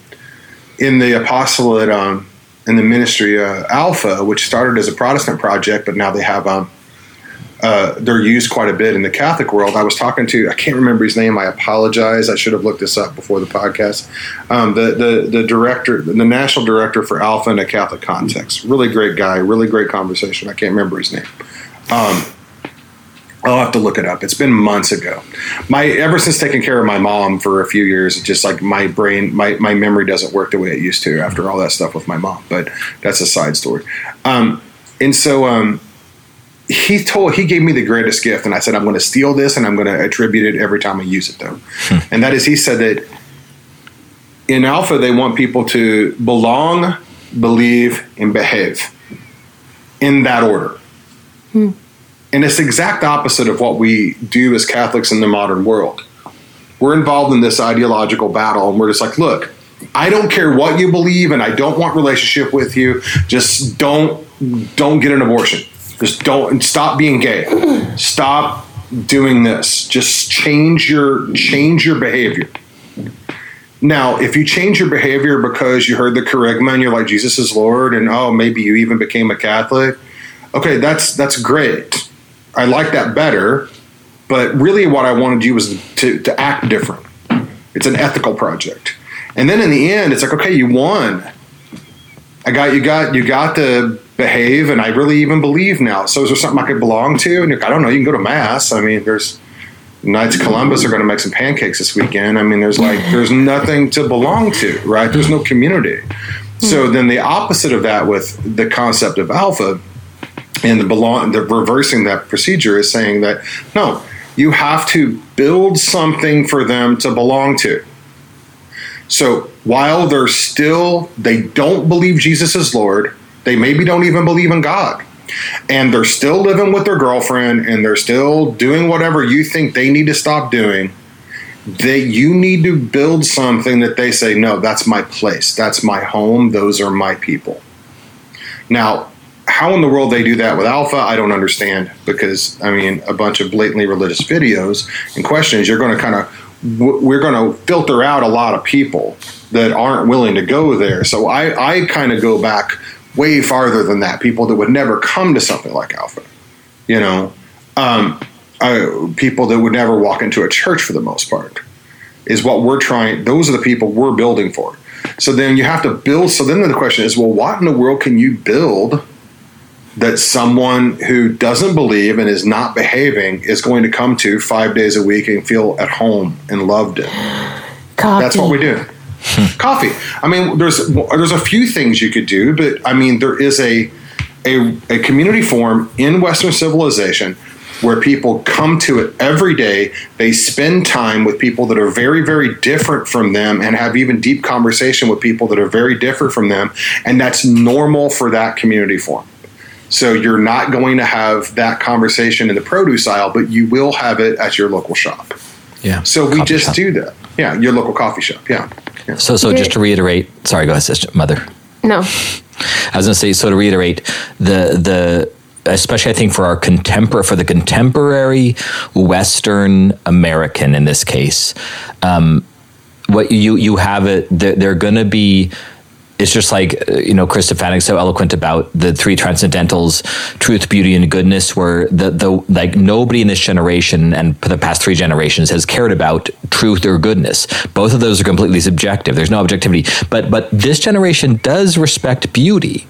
in the apostolate um, in the ministry uh, Alpha, which started as a Protestant project, but now they have um, uh, they're used quite a bit in the Catholic world. I was talking to I can't remember his name. I apologize. I should have looked this up before the podcast. Um, the the the director, the national director for Alpha in a Catholic context. Really great guy. Really great conversation. I can't remember his name. Um, I'll have to look it up. It's been months ago. My ever since taking care of my mom for a few years, it's just like my brain, my my memory doesn't work the way it used to after all that stuff with my mom. But that's a side story. Um, and so um, he told he gave me the greatest gift, and I said I'm going to steal this and I'm going to attribute it every time I use it, though. Hmm. and that is, he said that in Alpha they want people to belong, believe, and behave in that order. Hmm. And it's the exact opposite of what we do as Catholics in the modern world. We're involved in this ideological battle, and we're just like, look, I don't care what you believe, and I don't want relationship with you. Just don't don't get an abortion. Just don't stop being gay. Stop doing this. Just change your change your behavior. Now, if you change your behavior because you heard the kerygma and you're like Jesus is Lord, and oh, maybe you even became a Catholic, okay, that's that's great. I like that better. But really, what I wanted you was to, to act different. It's an ethical project. And then in the end, it's like, okay, you won. I got you got you got to behave, and I really even believe now. So is there something I could belong to? And you're, I don't know. You can go to mass. I mean, there's Knights of Columbus are going to make some pancakes this weekend. I mean, there's like there's nothing to belong to, right? There's no community. Hmm. So then the opposite of that with the concept of alpha and the belong the reversing that procedure is saying that no, you have to build something for them to belong to. So while they're still they don't believe Jesus is Lord, they maybe don't even believe in God. And they're still living with their girlfriend and they're still doing whatever you think they need to stop doing. That you need to build something that they say, no, that's my place. That's my home. Those are my people. Now, how in the world they do that with Alpha, I don't understand because, I mean, a bunch of blatantly religious videos and questions, you're going to kind of, we're going to filter out a lot of people that aren't willing to go there. So I, I kind of go back way farther than that. People that would never come to something like Alpha, you know, um, uh, people that would never walk into a church for the most part is what we're trying. Those are the people we're building for. So then you have to build. So then the question is, well, what in the world can you build that someone who doesn't believe and is not behaving is going to come to five days a week and feel at home and loved? Coffee. That's what we do. Coffee. I mean, there's there's a few things you could do, but I mean, there is a a, a community forum in Western civilization where people come to it every day. They spend time with people that are very, very different from them and have even deep conversation with people that are very different from them. And that's normal for that community forum. So you're not going to have that conversation in the produce aisle, but you will have it at your local shop. Yeah. So we Coffee just shop. do that. Yeah, your local coffee shop. Yeah. yeah. So, so just to reiterate, sorry, go ahead, sister, mother. No. I was going to say, so to reiterate, the the especially I think for our contempor for the contemporary Western American in this case, um, what you you have it, they're, they're going to be. It's just like uh, you know, Chris Stefanick so eloquent about the three transcendentals: truth, beauty, and goodness. Where the the like nobody in this generation and for the past three generations has cared about truth or goodness. Both of those are completely subjective. There's no objectivity. But but this generation does respect beauty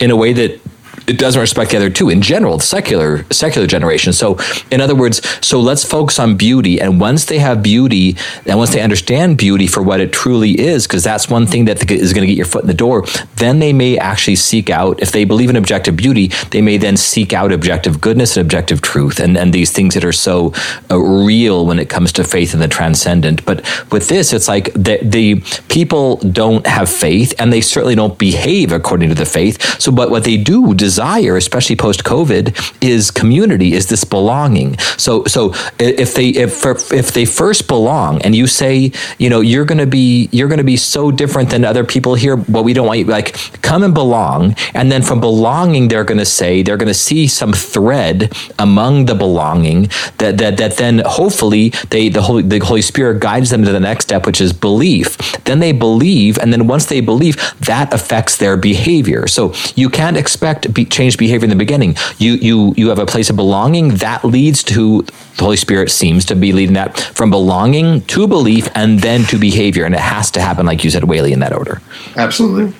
in a way that it doesn't respect the other two in general the secular secular generation. So in other words so let's focus on beauty and once they have beauty and once they understand beauty for what it truly is because that's one thing that is going to get your foot in the door then they may actually seek out if they believe in objective beauty they may then seek out objective goodness and objective truth and, and these things that are so uh, real when it comes to faith and the transcendent. But with this it's like the, the people don't have faith and they certainly don't behave according to the faith. So but what they do desire, especially post COVID, is community, is this belonging. So, so if they if if they first belong, and you say, you know, you're going to be you're going to be so different than other people here, but we don't want you like come and belong, and then from belonging, they're going to say they're going to see some thread among the belonging that that that then hopefully they the Holy the Holy Spirit guides them to the next step, which is belief. Then they believe, and then once they believe, that affects their behavior. So you can't expect be, change behavior in the beginning. You you you have a place of belonging that leads to the Holy Spirit seems to be leading that from belonging to belief and then to behavior, and it has to happen, like you said, Whaley, in that order. Absolutely.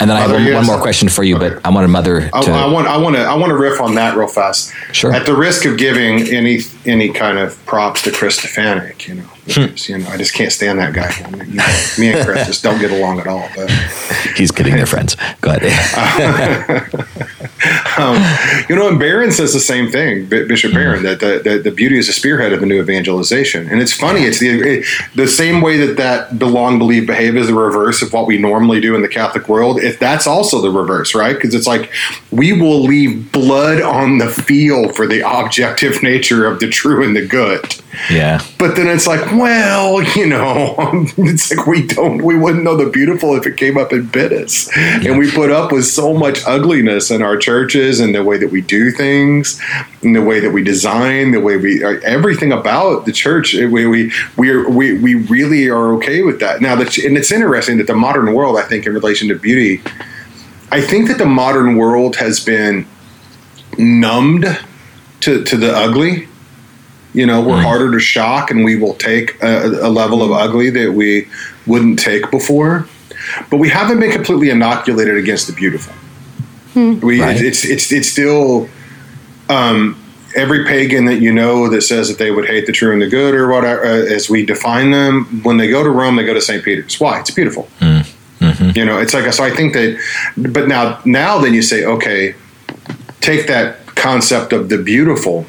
And then I have one, one more question for you, Okay. but I want a mother I, to. I want I want to I want to riff on that real fast. Sure. At the risk of giving any any kind of props to Chris Stefanick, you know. Because, you know, I just can't stand that guy. You know, me and Chris just don't get along at all. But he's kidding, they're friends. Go ahead. um, you know, and Barron says the same thing, Bishop Barron, that the, the, the beauty is a spearhead of the new evangelization. And it's funny, it's the it, the same way that that belong, believe, behave is the reverse of what we normally do in the Catholic world. If that's also the reverse, right? Because it's like we will leave blood on the field for the objective nature of the true and the good. yeah. But then it's like, well, you know, it's like we don't, we wouldn't know the beautiful if it came up and bit us. And we put up with so much ugliness in our churches and the way that we do things, and the way that we design, the way we, uh, everything about the church. uh, We we we are, we we really are okay with that now. That and it's interesting that the modern world, I think, in relation to beauty, I think that the modern world has been numbed to to the ugly you know we're harder to shock and we will take a, a level of ugly that we wouldn't take before. But we haven't been completely inoculated against the beautiful. We Right. it's it's it's still um every pagan that you know that says that they would hate the true and the good or whatever uh, as we define them when they go to rome they go to st peter's. Why? It's beautiful. You know it's like so i think that but now now then you say okay take that concept of the beautiful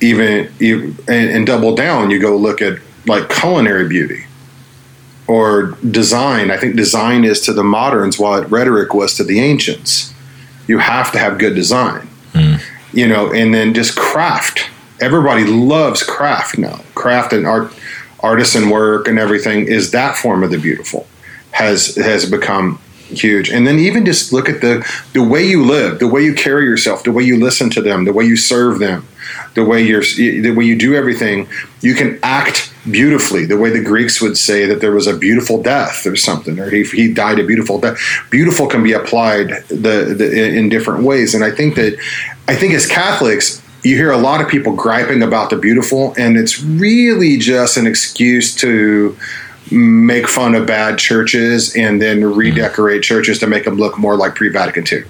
even, even and, and double down you go look at like culinary beauty or design. I think design is to the moderns what rhetoric was to the ancients. You have to have good design. Hmm. You know and then just craft. Everybody loves craft now. Craft and art artisan work and everything is that form of the beautiful has has become huge. And then even just look at the the way you live the way you carry yourself the way you listen to them the way you serve them the way you're the way you do everything you can act beautifully. The way the greeks would say that there was a beautiful death or something or he, he died a beautiful death. Beautiful can be applied the, the in different ways. And i think that i think as catholics you hear a lot of people griping about the beautiful and it's really just an excuse to make fun of bad churches and then redecorate churches to make them look more like pre-Vatican II.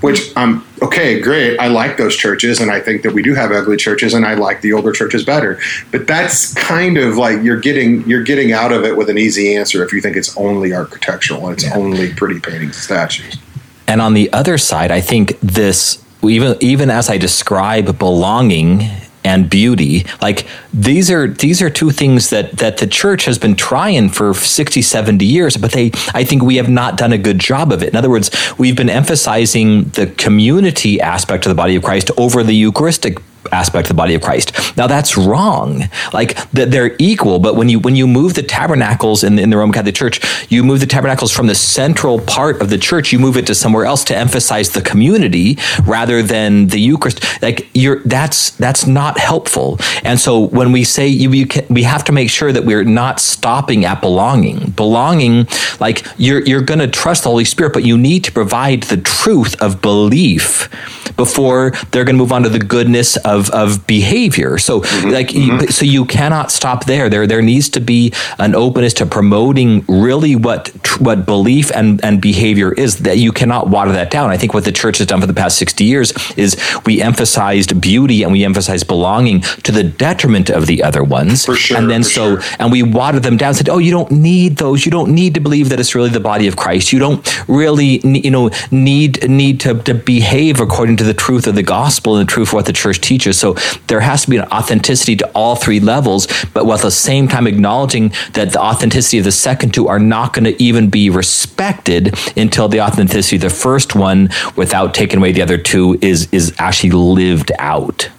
Which I'm okay, great. I like those churches, and I think that we do have ugly churches, and I like the older churches better. But that's kind of like you're getting you're getting out of it with an easy answer if you think it's only architectural and it's only pretty paintings and statues. And on the other side, I think this even even as I describe belonging and beauty. Like these are these are two things that that the church has been trying for 60, 70 years, but they I think we have not done a good job of it. In other words, we've been emphasizing the community aspect of the body of Christ over the Eucharistic aspect of the body of Christ. Now that's wrong. Like that they're equal, but when you when you move the tabernacles in, in the Roman Catholic Church, you move the tabernacles from the central part of the church, you move it to somewhere else to emphasize the community rather than the Eucharist. Like you're that's that's not helpful. And so when we say you, you can, we have to make sure that we're not stopping at belonging. Belonging, like you're you're going to trust the Holy Spirit, but you need to provide the truth of belief before they're going to move on to the goodness of, of behavior. So mm-hmm. like mm-hmm. so you cannot stop there. There there needs to be an openness to promoting really what what belief and and behavior is that you cannot water that down. I think what the church has done for the past 60 years is we emphasized beauty and we emphasized belonging to the detriment of the other ones. For sure. And then so sure. and we watered them down said, "Oh, you don't need those. You don't need to believe that it's really the body of Christ. You don't really you know need need to, to behave according to the truth of the gospel and the truth of what the church teaches. So there has to be an authenticity to all three levels, but while at the same time acknowledging that the authenticity of the second two are not going to even be respected until the authenticity of the first one, without taking away the other two, is is actually lived out.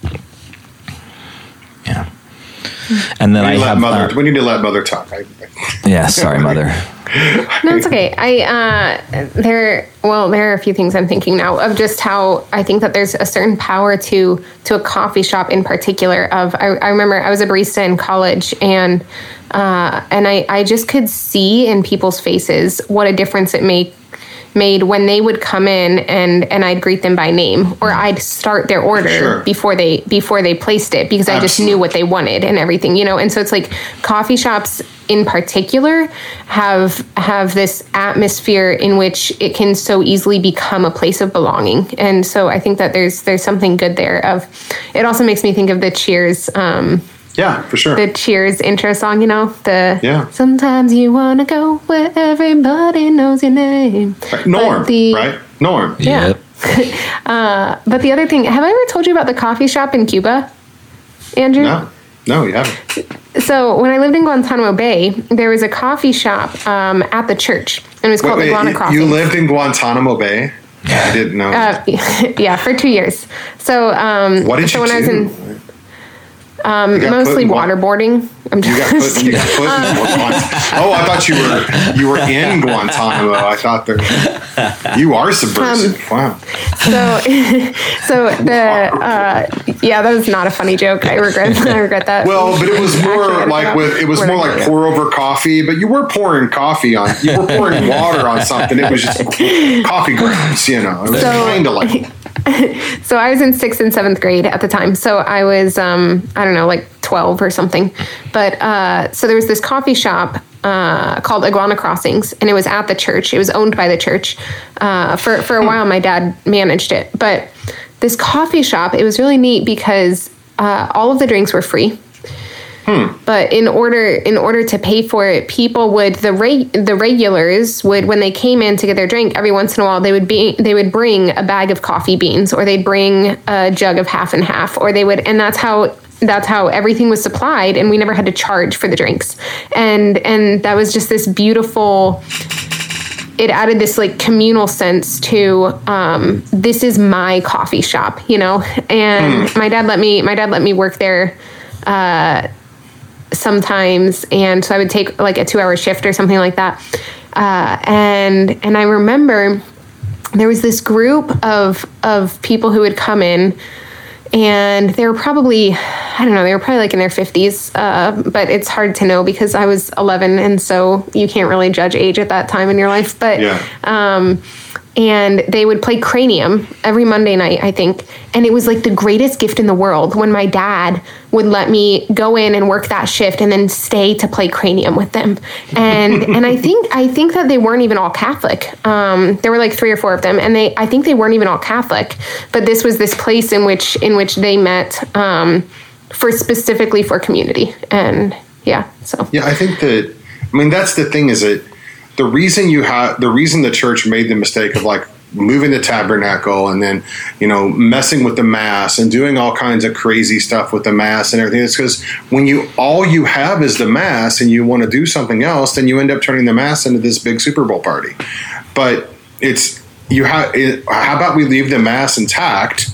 Yeah. And then I have mother. Uh, we need to let mother talk. I, yeah, sorry, mother. no, it's okay. I uh, there. Well, there are a few things I'm thinking now of just how I think that there's a certain power to to a coffee shop in particular. Of I, I remember I was a barista in college, and uh, and I I just could see in people's faces what a difference it made made when they would come in and and I'd greet them by name or I'd start their order sure. before they before they placed it because Absolutely. I just knew what they wanted and everything, you know. And so it's like coffee shops in particular have have this atmosphere in which it can so easily become a place of belonging. And so I think that there's there's something good there of it also makes me think of the cheers um, yeah, for sure. The Cheers intro song, you know, the yeah. Sometimes you wanna go where everybody knows your name. Right. Norm, the, right? Norm. Yeah. Yep. uh, but the other thing, have I ever told you about the coffee shop in Cuba, Andrew? No, no, you haven't. So when I lived in Guantanamo Bay, there was a coffee shop um, at the church, and it was called wait, wait, Iguana You lived in Guantanamo Bay. Yeah, I didn't know. Uh, yeah, for two years. So, um, what did so you when do? I was in, um, mostly waterboarding. I'm you got put, you got put Oh, I thought you were you were in Guantanamo. I thought that you are subversive. Um, wow. So, so the uh, yeah, that was not a funny joke. I regret I regret that. Well, but it was more like with it was more like pour over coffee. But you were pouring coffee on you were pouring water on something. It was just coffee grounds. You know, it was so, kind of like. so I was in sixth and seventh grade at the time. So I was, um, I don't know, like 12 or something. But uh, so there was this coffee shop uh, called Iguana Crossings, and it was at the church. It was owned by the church. Uh, for, for a hmm. while, my dad managed it. But this coffee shop, it was really neat because uh, all of the drinks were free. Hmm. But in order in order to pay for it, people would the reg, the regulars would when they came in to get their drink every once in a while they would be they would bring a bag of coffee beans or they'd bring a jug of half and half or they would and that's how that's how everything was supplied and we never had to charge for the drinks and and that was just this beautiful it added this like communal sense to um, this is my coffee shop you know and mm. my dad let me my dad let me work there uh, sometimes, and so I would take like a two hour shift or something like that. Uh, and and I remember there was this group of of people who would come in and they were probably i don't know they were probably like in their 50s uh, but it's hard to know because i was 11 and so you can't really judge age at that time in your life but yeah. um, and they would play cranium every Monday night, I think. And it was like the greatest gift in the world when my dad would let me go in and work that shift and then stay to play cranium with them. And and I think I think that they weren't even all Catholic. Um, there were like three or four of them, and they I think they weren't even all Catholic. But this was this place in which in which they met um, for specifically for community. And yeah, so yeah, I think that I mean that's the thing is that the reason you have the reason the church made the mistake of like moving the tabernacle and then you know messing with the mass and doing all kinds of crazy stuff with the mass and everything it's because when you all you have is the mass and you want to do something else then you end up turning the mass into this big super bowl party. But it's you have how about we leave the mass intact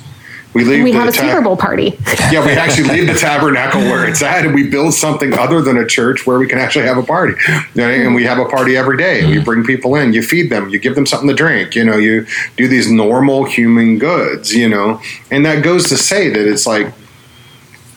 we leave. We have a ta- Super Bowl party. yeah, we actually leave the tabernacle where it's at, and we build something other than a church where we can actually have a party. And we have a party every day. We mm-hmm. bring people in, you feed them, you give them something to drink. You know, you do these normal human goods. You know, and that goes to say that it's like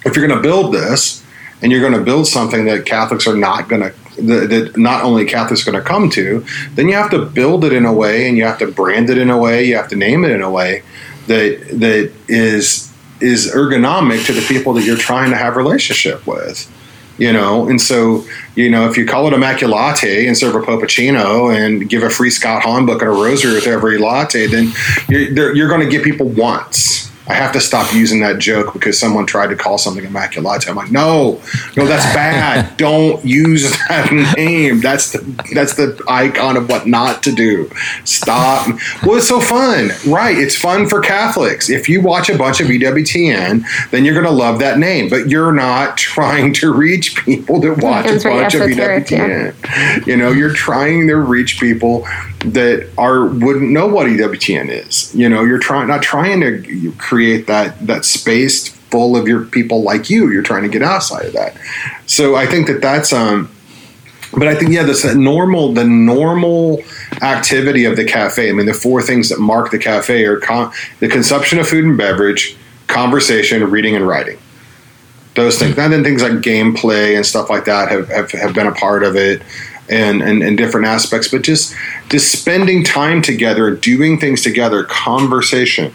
if you're going to build this, and you're going to build something that Catholics are not going to that, that, not only Catholics are going to come to, then you have to build it in a way, and you have to brand it in a way, you have to name it in a way that that is is ergonomic to the people that you're trying to have relationship with you know? And so you know if you call it Immaculate and serve a poppuccino and give a free scott hahn book and a rosary with every latte then you're, you're going to get people once I have to stop using that joke because someone tried to call something immaculate. I'm like, no, no, that's bad. Don't use that name. That's the that's the icon of what not to do. Stop. Well, it's so fun, right? It's fun for Catholics. If you watch a bunch of EWTN, then you're going to love that name. But you're not trying to reach people that watch a bunch of EWTN. Yeah. You know, you're trying to reach people that are wouldn't know what EWTN is. You know, you're trying not trying to create that that space full of your people like you. You're trying to get outside of that. So I think that that's um. But I think yeah, this normal the normal activity of the cafe. I mean, the four things that mark the cafe are con- the consumption of food and beverage, conversation, reading, and writing. Those things. And then things like gameplay and stuff like that have, have, have been a part of it and, and, and different aspects, but just just spending time together, doing things together, conversation,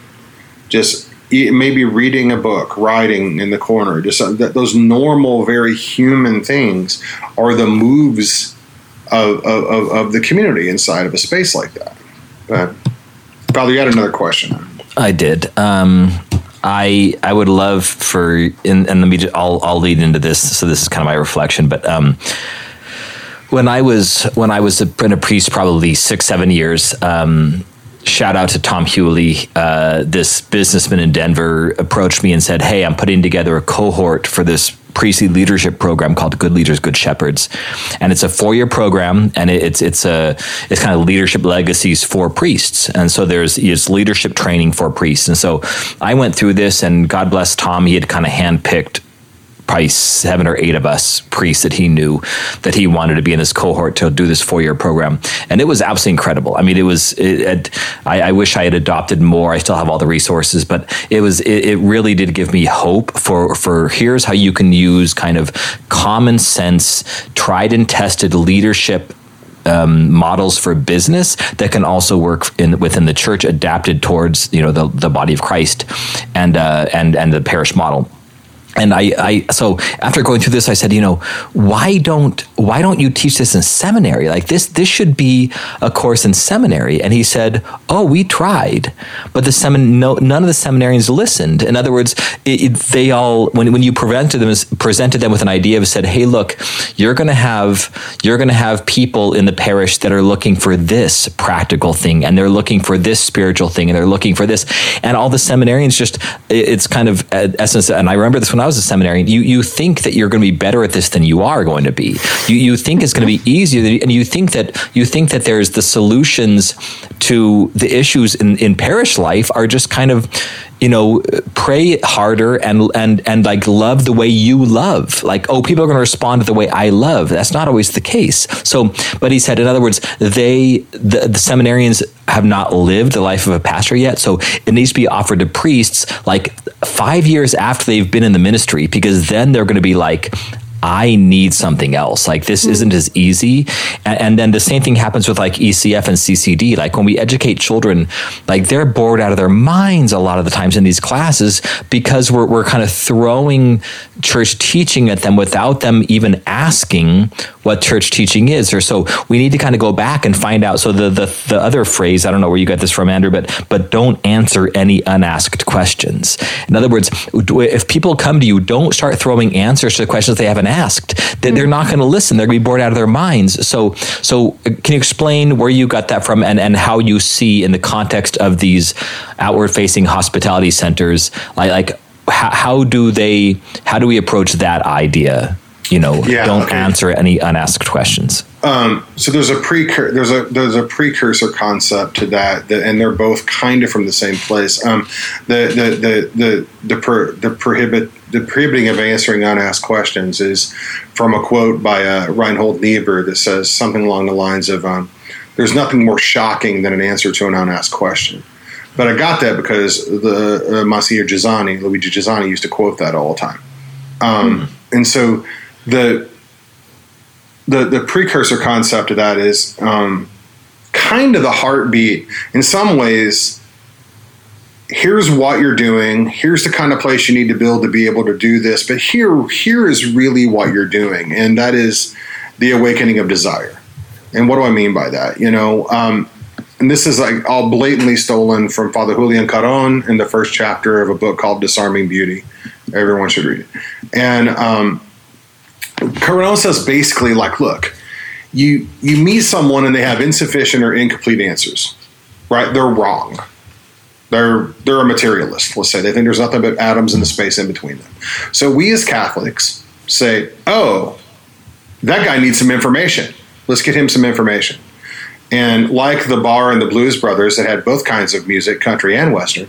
just maybe reading a book, writing in the corner, just those normal, very human things are the moves of, of, of the community inside of a space like that. But, Father, you had another question. I did. Um, I I would love for and, and let me just, I'll I'll lead into this. So this is kind of my reflection, but um, when I was when I was a, a priest, probably six seven years. Um, shout out to Tom Hewley. Uh, this businessman in Denver approached me and said, "Hey, I'm putting together a cohort for this priestly leadership program called Good Leaders, Good Shepherds, and it's a four year program, and it's it's a it's kind of leadership legacies for priests, and so there's it's leadership training for priests, and so I went through this, and God bless Tom, he had kind of handpicked probably seven or eight of us priests that he knew that he wanted to be in this cohort to do this four year program. And it was absolutely incredible. I mean, it was, it, it, I, I, wish I had adopted more. I still have all the resources, but it was, it, it really did give me hope for, for here's how you can use kind of common sense, tried and tested leadership um, models for business that can also work in within the church, adapted towards you know the the body of Christ and uh, and and the parish model and I, I, so after going through this, I said, you know, why don't why don't you teach this in seminary? Like this, this should be a course in seminary. And he said, oh, we tried, but the semin, no, none of the seminarians listened. In other words, it, it, they all when when you presented them presented them with an idea of said, hey, look, you're going to have you're going to have people in the parish that are looking for this practical thing, and they're looking for this spiritual thing, and they're looking for this, and all the seminarians just it's kind of essence. And I remember this when when I was a seminarian, you, you think that you're going to be better at this than you are going to be. You, you think it's going to be easier, and you think that you think that there's the solutions to the issues in, in parish life are just kind of you know pray harder and and and like love the way you love. Like oh people are going to respond to the way i love. That's not always the case. So but he said in other words they the, the seminarians have not lived the life of a pastor yet so it needs to be offered to priests like five years after they've been in the ministry because then they're going to be like I need something else. Like this mm isn't as easy. And, and, then the same thing happens with like ECF and CCD. Like when we educate children, like they're bored out of their minds a lot of the times in these classes because we're, we're kind of throwing church teaching at them without them even asking what church teaching is. Or so we need to kind of go back and find out. So the, the, the other phrase, I don't know where you got this from, Andrew, but, but don't answer any unasked questions. In other words, if people come to you, don't start throwing answers to the questions they haven't asked. They're not going to listen. They're going to be bored out of their minds. So, so uh, can you explain where you got that from, and and how you see in the context of these outward-facing hospitality centers, like like how, how do they how do we approach that idea? You know, Yeah, don't okay. answer any unasked questions. Um, so there's a precur- there's a there's a precursor concept to that, that and they're both kind of from the same place. Um, the the the the the, pro, the prohibit the prohibiting of answering unasked questions is from a quote by uh, Reinhold Niebuhr that says something along the lines of, um, "There's nothing more shocking than an answer to an unasked question." But I got that because the uh, Giussani, Luigi Giussani, used to quote that all the time, um, and so the the the precursor concept of that is um, kind of the heartbeat. In some ways, here's what you're doing. Here's the kind of place you need to build to be able to do this. But here, here is really what you're doing, and that is the awakening of desire. And what do I mean by that? You know, um, and this is like all blatantly stolen from Father Julian Carrón in the first chapter of a book called Disarming Beauty. Everyone should read it. And um, Carrón says basically like, look, you you meet someone and they have insufficient or incomplete answers, right? They're wrong. They're they're a materialist. Let's say they think there's nothing but atoms in the space in between them. So we as Catholics say, oh, that guy needs some information. Let's get him some information. And like the Bar and the Blues Brothers that had both kinds of music, country and western,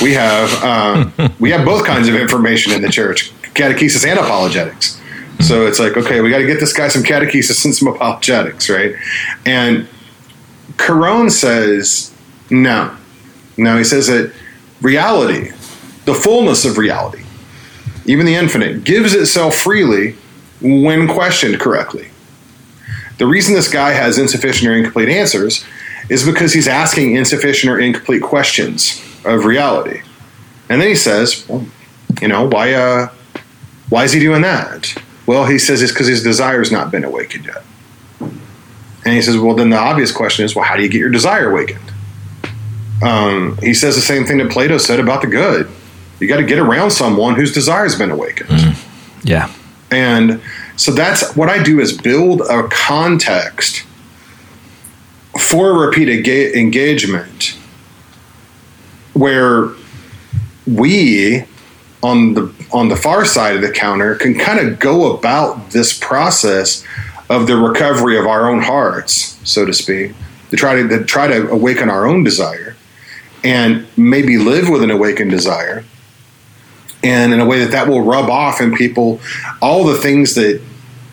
we have um, we have both kinds of information in the church, catechesis and apologetics. So it's like, okay, we got to get this guy some catechesis and some apologetics, right? And Carrón says, no, no. He says that reality, the fullness of reality, even the infinite, gives itself freely when questioned correctly. The reason this guy has insufficient or incomplete answers is because he's asking insufficient or incomplete questions of reality. And then he says, well, you know, why, uh, why is he doing that? Well, he says it's because his desire's not been awakened yet. And he says, well, then the obvious question is, well, how do you get your desire awakened? Um, he says the same thing that Plato said about the good. You got to get around someone whose desire's been awakened. Yeah. And so that's what I do is build a context for repeat enga- engagement where we on the on the far side of the counter can kind of go about this process of the recovery of our own hearts, so to speak, to try to, to try to awaken our own desire and maybe live with an awakened desire and in a way that that will rub off in people all the things that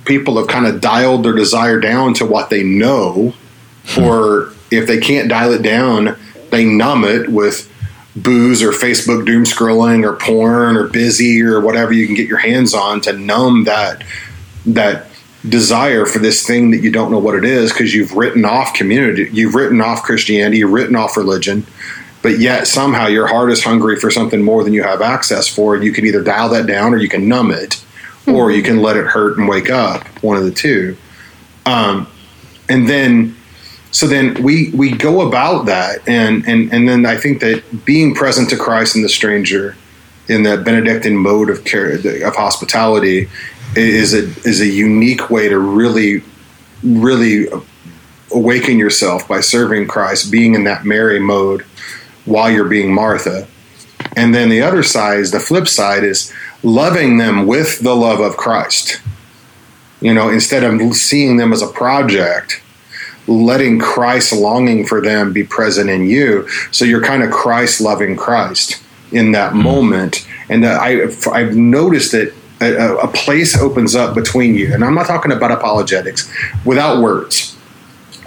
people have kind of dialed their desire down to what they know hmm. or if they can't dial it down they numb it with booze or facebook doom scrolling or porn or busy or whatever you can get your hands on to numb that that desire for this thing that you don't know what it is because you've written off community you've written off christianity you've written off religion but yet somehow your heart is hungry for something more than you have access for. And you can either dial that down or you can numb it, or you can let it hurt and wake up. One of the two. Um, and then, so then we we go about that, and and and then I think that being present to Christ and the stranger in the Benedictine mode of care of hospitality is a is a unique way to really really awaken yourself by serving Christ, being in that Mary mode while you're being Martha. And then the other side is the flip side is loving them with the love of Christ. You know, instead of seeing them as a project, letting Christ longing for them be present in you. So you're kind of Christ loving Christ in that hmm. moment. And that I, I've noticed that a, a place opens up between you. And I'm not talking about apologetics without words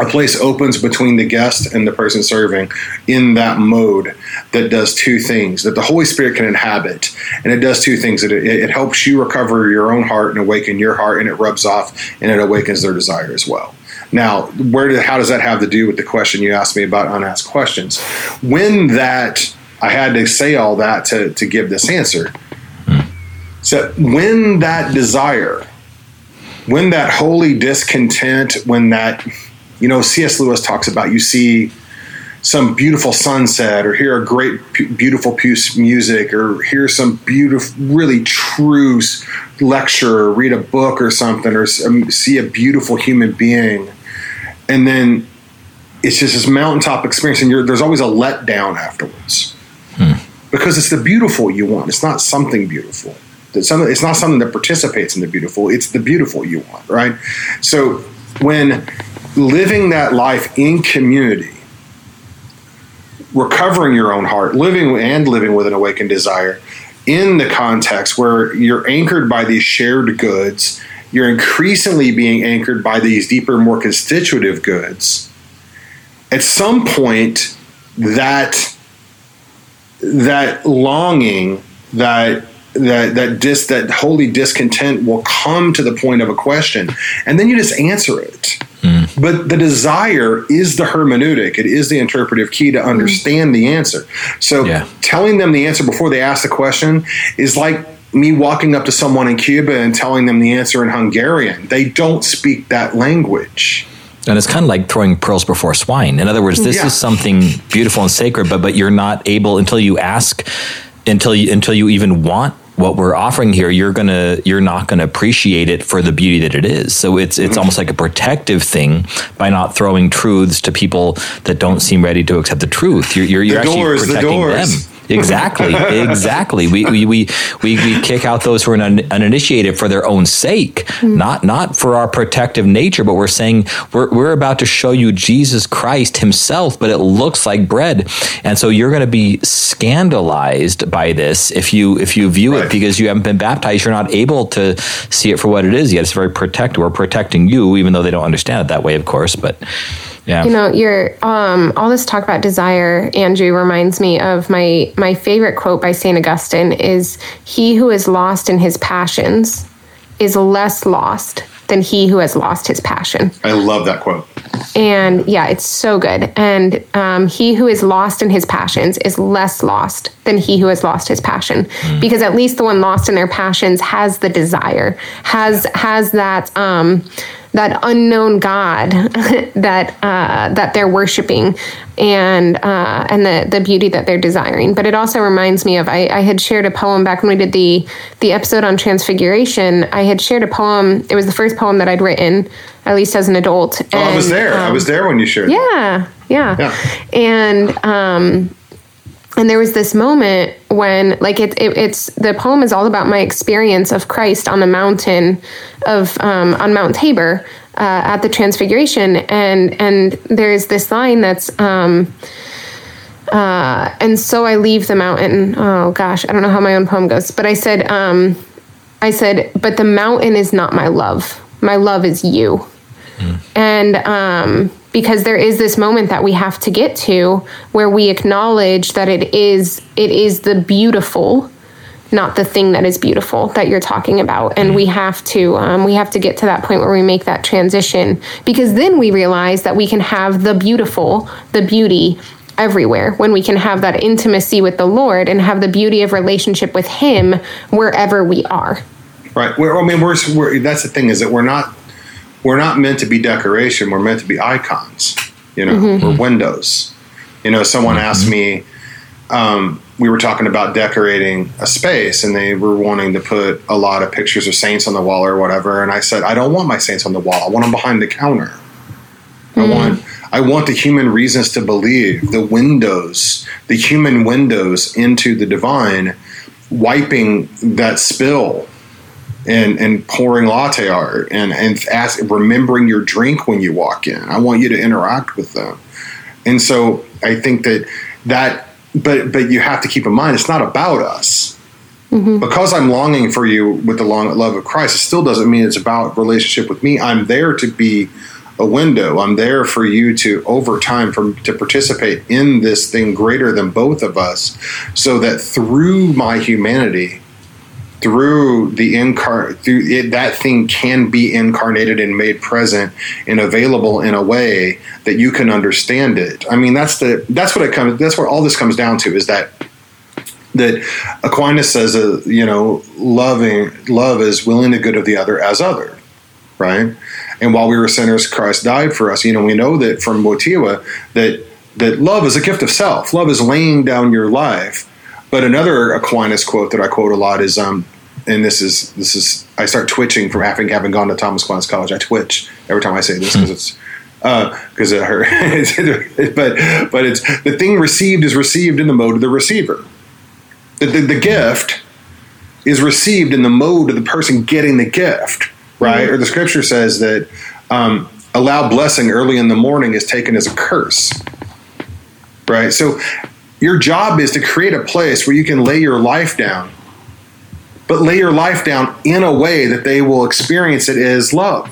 a place opens between the guest and the person serving in that mode that does two things that the Holy Spirit can inhabit. And it does two things it, it helps you recover your own heart and awaken your heart, and it rubs off and it awakens their desire as well. Now, where did, how does that have to do with the question you asked me about unasked questions? When that, I had to say all that to, to give this answer. So, when that desire, when that holy discontent, when that you know, C.S. Lewis talks about you see some beautiful sunset or hear a great beautiful piece of music or hear some beautiful really true lecture or read a book or something or um, see a beautiful human being. And then it's just this mountaintop experience and there's always a letdown afterwards. Hmm. because it's the beautiful you want. It's not something beautiful. It's not something that participates in the beautiful. It's the beautiful you want right? So when living that life in community recovering your own heart, living and living with an awakened desire in the context where you're anchored by these shared goods, you're increasingly being anchored by these deeper, more constitutive goods. At some point, that that longing, that that that dis that holy discontent will come to the point of a question, and then you just answer it Mm. But the desire is the hermeneutic. It is the interpretive key to understand the answer. So yeah. telling them the answer before they ask the question is like me walking up to someone in Cuba and telling them the answer in Hungarian. They don't speak that language. And it's kind of like throwing pearls before swine. In other words, this yeah. is something beautiful and sacred, but but you're not able until you ask, until you until you even want what we're offering here, you're gonna you're not gonna appreciate it for the beauty that it is. So it's it's almost like a protective thing by not throwing truths to people that don't seem ready to accept the truth. You're you're, you're actually doors, protecting them. Exactly, exactly. We, we, we, we, we kick out those who are un, uninitiated for their own sake, mm. not not for our protective nature, but we're saying we're, we're about to show you Jesus Christ himself, but it looks like bread. And so you're going to be scandalized by this if you if you view right. it because you haven't been baptized, you're not able to see it for what it is yet. It's very protective. We're protecting you, even though they don't understand it that way, of course, but yeah. You know, your um, all this talk about desire, Andrew, reminds me of my my favorite quote by Saint Augustine is "He who is lost in his passions is less lost than he who has lost his passion." I love that quote. And yeah, it's so good. And um, he who is lost in his passions is less lost than he who has lost his passion, mm. because at least the one lost in their passions has the desire, has has that. Um, that unknown God that uh, that they're worshiping and uh, and the the beauty that they're desiring. But it also reminds me of I, I, had shared a poem back when we did the the episode on transfiguration. I had shared a poem. It was the first poem that I'd written, at least as an adult. And, oh, I was there. Um, I was there when you shared. Yeah, yeah, yeah. And um, and there was this moment when like it, it, it's the poem is all about my experience of christ on the mountain of um, on mount tabor uh, at the transfiguration. And and there's this line that's um, uh, and so i leave the mountain. Oh gosh i don't know how my own poem goes. But i said um, i said but the mountain is not my love. My love is you. Mm. and um, because there is this moment that we have to get to where we acknowledge that it is it is the beautiful not the thing that is beautiful that you're talking about. And we have to um, we have to get to that point where we make that transition because then we realize that we can have the beautiful the beauty everywhere. When we can have that intimacy with the lord and have the beauty of relationship with him wherever we are. Right. We're, i mean we're, we're that's the thing is that we're not we're not meant to be decoration. We're meant to be icons. You know, mm-hmm. we're windows. You know, someone mm-hmm. asked me. Um, we were talking about decorating a space, and they were wanting to put a lot of pictures of saints on the wall or whatever. And I said, I don't want my saints on the wall. I want them behind the counter. Mm-hmm. I want I want the human reasons to believe, the windows, the human windows into the divine, wiping that spill and and pouring latte art and and ask, remembering your drink when you walk in. I want you to interact with them, and so I think that that. But but you have to keep in mind it's not about us. Mm-hmm. Because I'm longing for you with the long love of Christ, it still doesn't mean it's about relationship with me. I'm there to be a window. I'm there for you to over time from to participate in this thing greater than both of us, so that through my humanity, through the incar through it, that thing can be incarnated and made present and available in a way that you can understand it. I mean, that's the that's what it comes. That's what all this comes down to is that that Aquinas says, uh, you know, loving love is willing the good of the other as other, right? And while we were sinners, Christ died for us. You know, we know that from Wojtyla that that love is a gift of self. Love is laying down your life. But another Aquinas quote that I quote a lot is, um, and this is this is I start twitching from having having gone to Thomas Aquinas College. I twitch every time I say this because it's because uh, it hurt. but but it's the thing received is received in the mode of the receiver. The, the, the gift is received in the mode of the person getting the gift, right? Mm-hmm. Or the scripture says that um, a loud blessing early in the morning is taken as a curse, right? So your job is to create a place where you can lay your life down, but lay your life down in a way that they will experience it as love.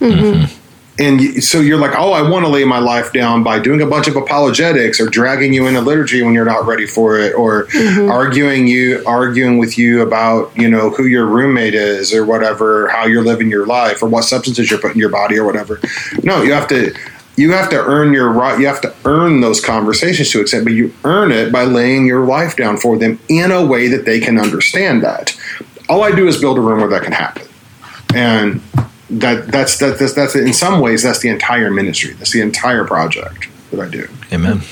Mm-hmm and so you're like, oh, I want to lay my life down by doing a bunch of apologetics or dragging you into liturgy when you're not ready for it, or mm-hmm. arguing you arguing with you about you know who your roommate is or whatever, how you're living your life or what substances you're putting in your body or whatever. No, you have to you have to earn your right. You have to earn those conversations to accept, but you earn it by laying your life down for them in a way that they can understand that. All I do is build a room where that can happen, and that that's that, that's that's in some ways that's the entire ministry. That's the entire project that I do. Amen.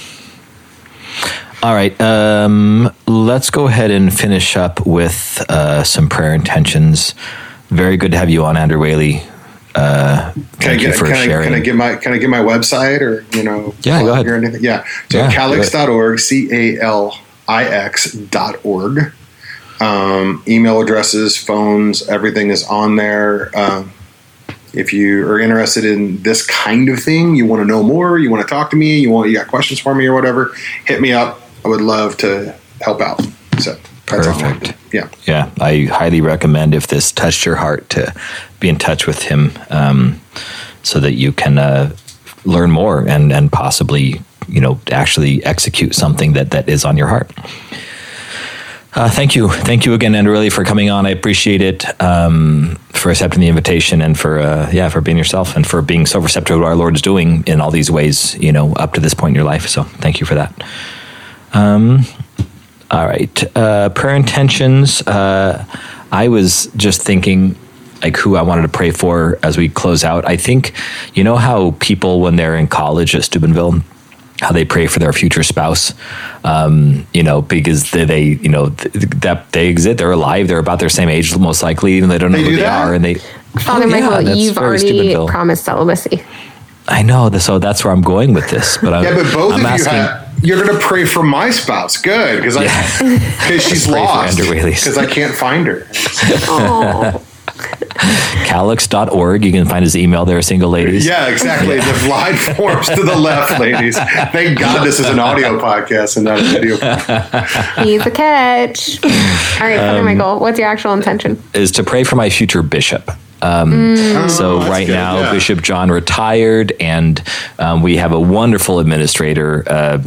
All right, um, let's go ahead and finish up with uh, some prayer intentions. Very good to have you on, Andrew Whaley. Uh, can I get, can I, can I, get my can I get my website or you know yeah go ahead or anything yeah so yeah, calix.org c a l i x dot org um, email addresses phones everything is on there um, if you are interested in this kind of thing, you want to know more, you want to talk to me, you want you got questions for me or whatever, hit me up. I would love to help out. So perfect. Yeah, yeah. I highly recommend if this touched your heart to be in touch with him, um, so that you can uh, learn more and and possibly you know actually execute something that that is on your heart. Uh, thank you. Thank you again, Andrew, really, for coming on. I appreciate it, um, for accepting the invitation and for, uh, yeah, for being yourself and for being so receptive to what our Lord is doing in all these ways, you know, up to this point in your life. So thank you for that. Um, all right. Uh, prayer intentions. Uh, I was just thinking, like who I wanted to pray for as we close out. I think, you know, how people, when they're in college at Steubenville, how they pray for their future spouse, um, you know, because they, they you know, th- that they exist, they're alive, they're about their same age, most likely, even they don't know they who do they that? are, and they. Father oh, Michael, yeah, you've already promised celibacy. I know, so that's where I'm going with this. But I'm, yeah, but both I'm of asking, you have. You're going to pray for my spouse. Good, because I because she's lost. Because I can't find her. oh. Calix.org. You can find his email there, single ladies. Yeah, exactly. Yeah. The blind forms to the left, ladies. Thank God this is an audio podcast and not a video. He's a catch. All right, Father um, Michael, what's your actual intention? Is to pray for my future bishop. Um, mm. So oh, right good, now, yeah. Bishop John retired, and um, we have a wonderful administrator, uh,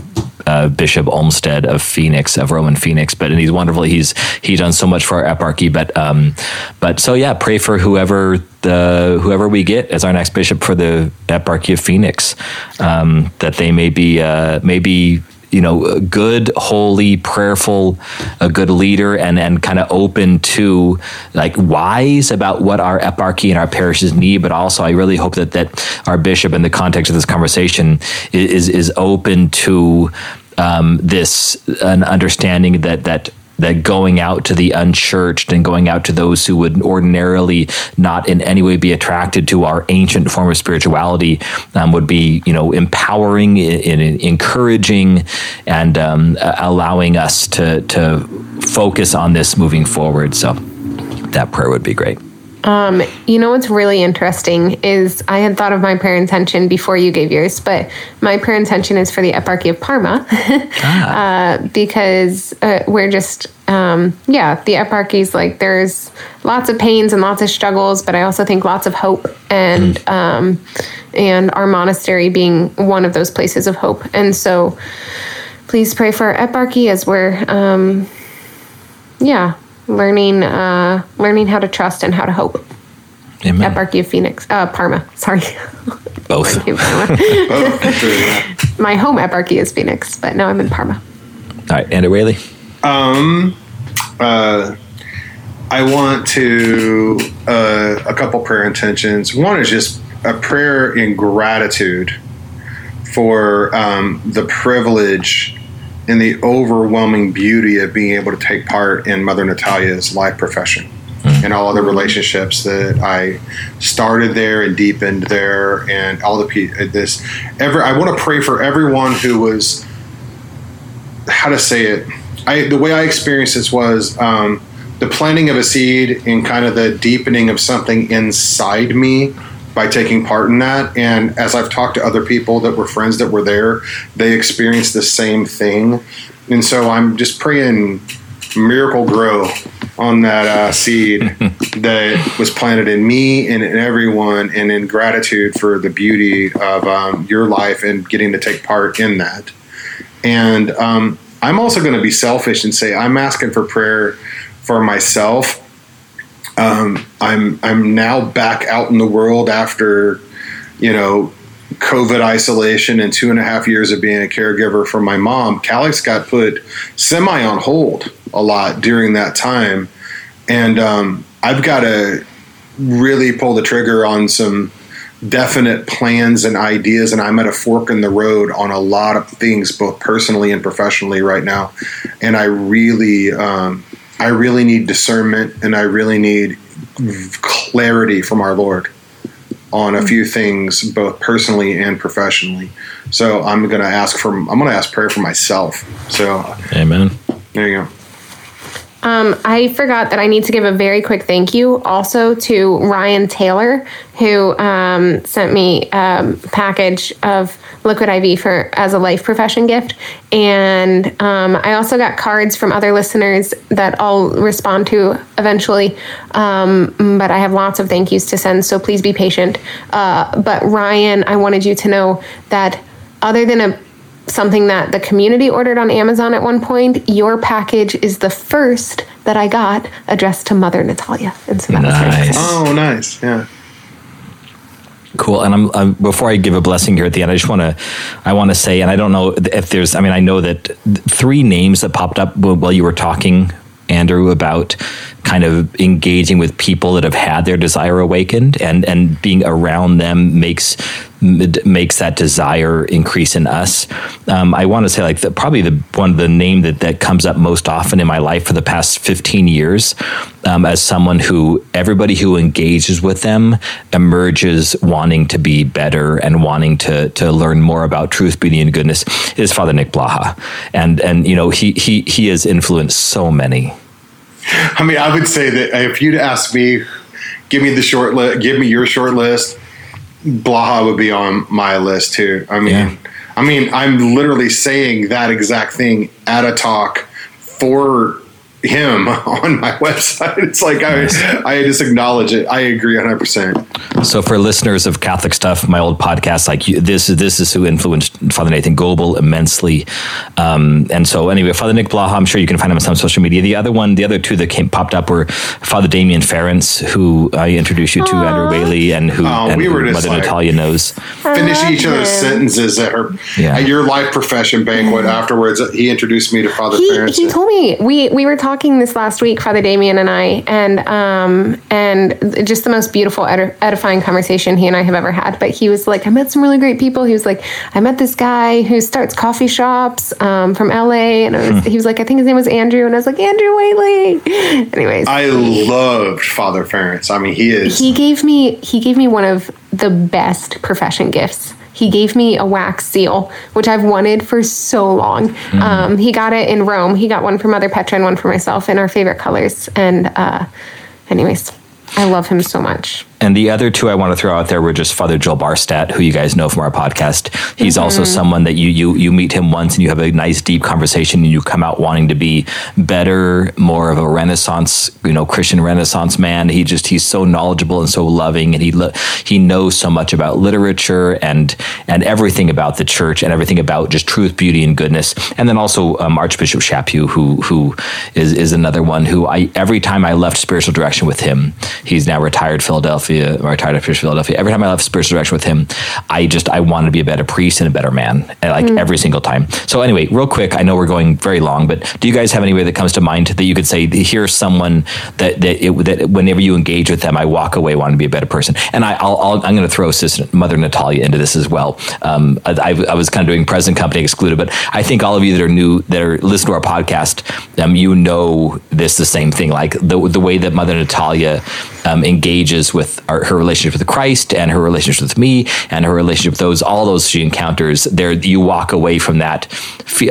uh, Bishop Olmsted of Phoenix, of Roman Phoenix. But and he's wonderful. He's he's done so much for our eparchy. But um, but so yeah, pray for whoever the whoever we get as our next bishop for the eparchy of Phoenix, um, that they may be uh, maybe you know, good, holy, prayerful, a good leader, and and kind of open to like wise about what our eparchy and our parishes need. But also, I really hope that that our bishop, in the context of this conversation, is is open to um, this an understanding that that that going out to the unchurched and going out to those who would ordinarily not in any way be attracted to our ancient form of spirituality um, would be, you know, empowering, in, in encouraging, and um, allowing us to to focus on this moving forward. So that prayer would be great. Um, you know what's really interesting is I had thought of my prayer intention before you gave yours, but my prayer intention is for the Eparchy of Parma ah. uh, because uh, we're just um, yeah the eparchy's like there's lots of pains and lots of struggles, but I also think lots of hope and mm. um, and our monastery being one of those places of hope, and so please pray for our eparchy as we're um, yeah learning uh, learning how to trust and how to hope. Amen. Eparchy of Phoenix, uh, Parma. Sorry, both. My home eparchy is Phoenix, but now I'm in Parma. All right, Andrew Whaley. Um, uh, I want to uh, a couple prayer intentions. One is just a prayer in gratitude for um, the privilege and the overwhelming beauty of being able to take part in Mother Natalia's life profession and all the relationships that I started there and deepened there, and all the pe- this. Every I want to pray for everyone who was how to say it. I the way I experienced this was um, the planting of a seed and kind of the deepening of something inside me by taking part in that. And as I've talked to other people that were friends that were there, they experienced the same thing. And so I'm just praying Miracle-Gro on that uh, seed that was planted in me and in everyone, and in gratitude for the beauty of um, your life and getting to take part in that. And um, I'm also going to be selfish and say I'm asking for prayer for myself. Um, I'm I'm now back out in the world after you know COVID isolation and two and a half years of being a caregiver for my mom. Calix got put semi on hold a lot during that time, and um, I've got to really pull the trigger on some definite plans and ideas. And i'm at a fork in the road on a lot of things both personally and professionally right now. And i really um, i really need discernment and i really need clarity from our lord on a hmm. few things both personally and professionally. So i'm going to ask for i'm going to ask prayer for myself. So Amen. there you go Um, I forgot that I need to give a very quick thank you also to Ryan Taylor, who um, sent me a package of liquid IV for as a life profession gift, and um, I also got cards from other listeners that I'll respond to eventually. Um, but I have lots of thank yous to send, so please be patient. Uh, but Ryan, I wanted you to know that other than a something that the community ordered on Amazon at one point. Your package is the first that I got addressed to Mother Natalia, and so that was Nice. exciting. oh nice yeah Cool. And I'm, I'm before I give a blessing here at the end, I just want to I want to say, and I don't know if there's. I mean, I know that three names that popped up while you were talking, Andrew, about kind of engaging with people that have had their desire awakened, and and being around them makes makes that desire increase in us. Um, I want to say like the, probably the one the name that that comes up most often in my life for the past 15 years um, as someone who everybody who engages with them emerges wanting to be better and wanting to to learn more about truth, beauty, and goodness is Father Nick Blaha, and and you know he he he has influenced so many. I mean, I would say that if you'd ask me, give me the short list, give me your short list, Blaha would be on my list too. I mean, Yeah. I mean, I'm literally saying that exact thing at a talk for him on my website. It's like I, I just acknowledge it. I agree 100. percent So for listeners of Catholic stuff, my old podcast, like you, this, this is who influenced Father Nathan Goebel immensely. Um, and so anyway, Father Nick Blaha, I'm sure you can find him on some social media. The other one, the other two that came popped up were Father Damien Ference, who I introduced you to, Andrew Whaley, and who, Oh, and we were who just Mother like- Natalia knows. Finishing each other's him. sentences at her Yeah. at your life profession banquet. Afterwards, he introduced me to Father He, Ference. he told me we we were talking this last week, Father Damien and I, and um and just the most beautiful edifying conversation he and I have ever had. But he was like, I met some really great people. He was like, I met this guy who starts coffee shops um, from LA, and I was, he was like, I think his name was Andrew, and I was like, Andrew Whaley. Anyways, I loved Father Ference. I mean, he is. he gave me he gave me one of the best profession gifts he gave me a wax seal which i've wanted for so long. Um, he got it in rome. He got one for mother petra and one for myself in our favorite colors. And uh, anyways i love him so much And the other two I want to throw out there were just Father Joel Barstad, who you guys know from our podcast. He's also someone that you you you meet him once and you have a nice deep conversation and you come out wanting to be better, more of a Renaissance, you know, Christian Renaissance man. He just he's so knowledgeable and so loving, and he lo- he knows so much about literature and and everything about the church and everything about just truth, beauty, and goodness. And then also um, Archbishop Chaput, who who is is another one who I every time I left spiritual direction with him, He's now retired Philadelphia, retired Archbishop Philadelphia. Every time I left spiritual direction with him, I just I wanted to be a better priest and a better man, like every single time. So anyway, real quick, I know we're going very long, but do you guys have anybody that comes to mind that you could say here's someone that that, it, that whenever you engage with them, I walk away wanting to be a better person. And I, I'll, I'll I'm going to throw Sister Mother Natalia into this as well. Um, I, I was kind of doing present company excluded, but I think all of you that are new that are listening to our podcast, um, you know this the same thing. Like the the way that Mother Natalia um, engages with our, her relationship with Christ and her relationship with me and her relationship with those all those she encounters. There, you walk away from that,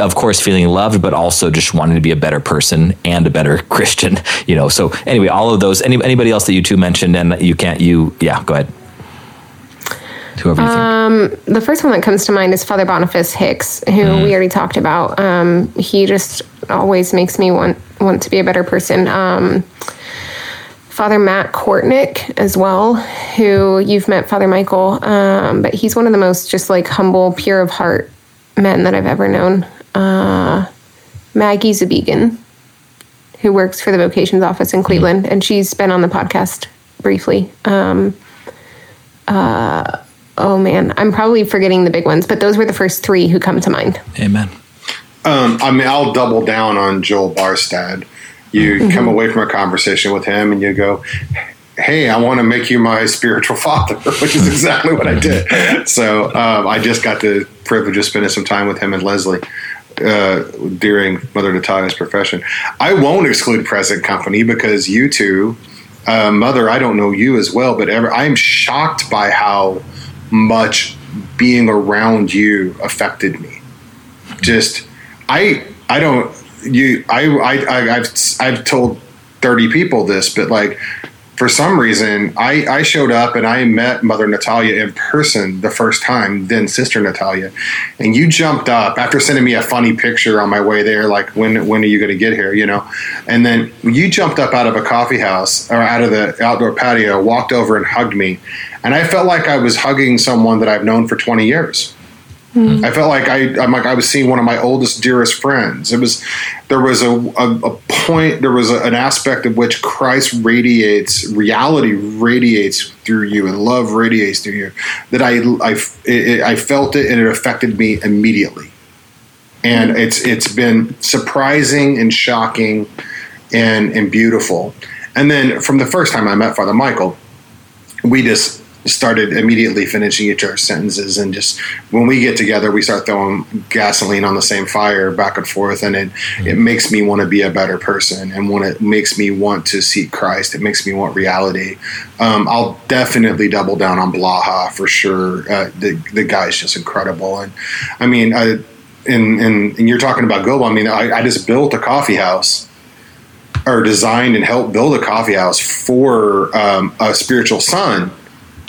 of course, feeling loved, but also just wanting to be a better person and a better Christian. You know. So anyway, all of those. Any, anybody else that you two mentioned, and you can't. You yeah. Go ahead. Think. The first one that comes to mind is Father Boniface Hicks, who we already talked about. Um, he just always makes me want want to be a better person. Um, Father Matt Kortnick as well, who you've met, Father Michael, um, but he's one of the most just like humble, pure of heart men that I've ever known. Uh, Maggie Zabigan, who works for the vocations office in Cleveland, and she's been on the podcast briefly. Um, uh, oh man, I'm probably forgetting the big ones, but those were the first three who come to mind. Amen. Um, I mean, I'll double down on Joel Barstad. You come away from a conversation with him and you go, Hey, I want to make you my spiritual father, which is exactly what I did. So um, I just got the privilege of spending some time with him and Leslie uh, during Mother Natalia's profession. I won't exclude present company because you two, uh, Mother, I don't know you as well, but ever, I am shocked by how much being around you affected me. Just, I, I don't, you, I, I, I've, I've told 30 people this, but like, for some reason, I, I showed up and I met Mother Natalia in person the first time, then Sister Natalia, and you jumped up after sending me a funny picture on my way there, like when when are you going to get here, you know? And then you jumped up out of a coffee house or out of the outdoor patio, walked over and hugged me, and I felt like I was hugging someone that I've known for twenty years. I felt like I, I'm like I was seeing one of my oldest, dearest friends. It was there was a, a, a point, there was a, an aspect of which Christ radiates, reality radiates through you, and love radiates through you. That I I, it, I felt it, and it affected me immediately. And mm-hmm. it's it's been surprising and shocking, and and beautiful. And then from the first time I met Father Michael, we just started immediately finishing each other's sentences and just when we get together we start throwing gasoline on the same fire back and forth and it it makes me want to be a better person and when it makes me want to seek christ it makes me want reality. Um, i'll definitely double down on blaha for sure. Uh, the, the guy's just incredible and i mean I, and, and, and you're talking about global I mean, I, I just built a coffee house or designed and helped build a coffee house for um, a spiritual son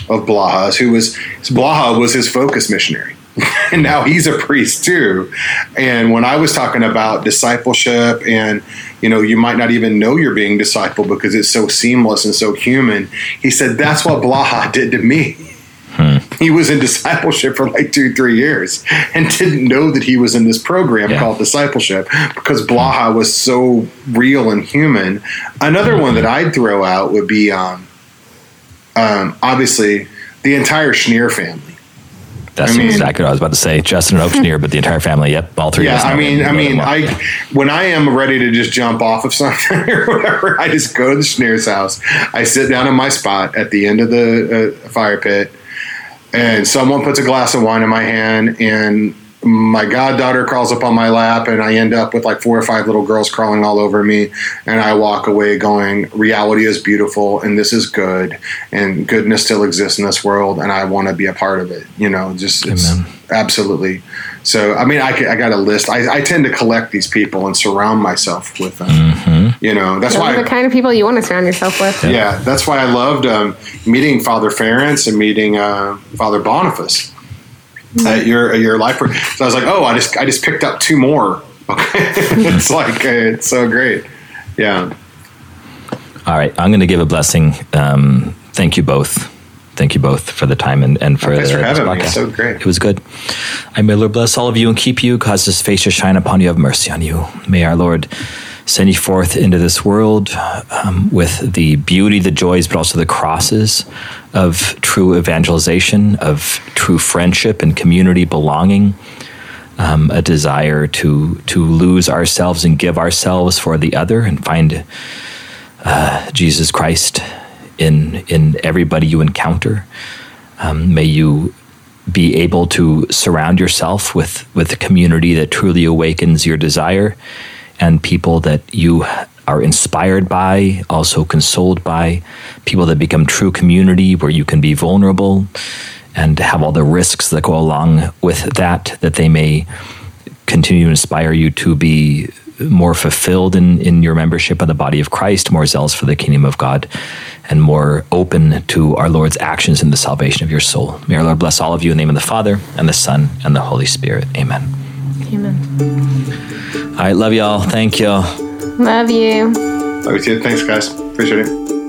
of Blaha's, who was Blaha was his focus missionary. and now he's a priest too. And when I was talking about discipleship and you know, you might not even know you're being discipled because it's so seamless and so human. He said that's what Blaha did to me. He was in discipleship for like two, three years and didn't know that he was in this program Yeah. called discipleship because Blaha was so real and human. Another one that I'd throw out would be um, um, obviously the entire Schneer family. That's I mean- exactly what I was about to say. Justin and Oakshneer, but the entire family. Yep, all three. of Yeah, I mean. I mean. I when I am ready to just jump off of something or whatever, I just go to the Schneer's house. I sit down in my spot at the end of the uh, fire pit, and someone puts a glass of wine in my hand, and my goddaughter crawls up on my lap, and I end up with like four or five little girls crawling all over me, and I walk away going, "Reality is beautiful, and this is good, and goodness still exists in this world, and I want to be a part of it." You know, just it's absolutely. So, I mean, I, I got a list. I, I tend to collect these people and surround myself with them. Mm-hmm. You know, that's Those why. are the kind of people you want to surround yourself with. yeah, that's why I loved um, meeting Father Ference and meeting uh, Father Boniface at your at your life. So I was like, oh, I just I just picked up two more. Okay, it's like uh, it's so great. Yeah, All right, I'm going to give a blessing. Um, thank you both. Thank you both for the time and, and for, Thanks for having me. podcast. It's so great. It was good. I may Lord bless all of you and keep you, cause his face to shine upon you, have mercy on you. May our Lord send you forth into this world um, with the beauty, the joys, but also the crosses of true evangelization, of true friendship and community belonging. Um, a desire to to lose ourselves and give ourselves for the other, and find uh, Jesus Christ in in everybody you encounter. Um, may you be able to surround yourself with with a community that truly awakens your desire and people that you are inspired by, also consoled by, people that become true community where you can be vulnerable and have all the risks that go along with that, that they may continue to inspire you to be more fulfilled in, in your membership of the body of Christ, more zealous for the kingdom of God, and more open to our Lord's actions in the salvation of your soul. May our Lord bless all of you in the name of the Father, and the Son, and the Holy Spirit. Amen. Amen. All right, love y'all. Thank y'all. Love you. Love you too. Thanks, guys. Appreciate it.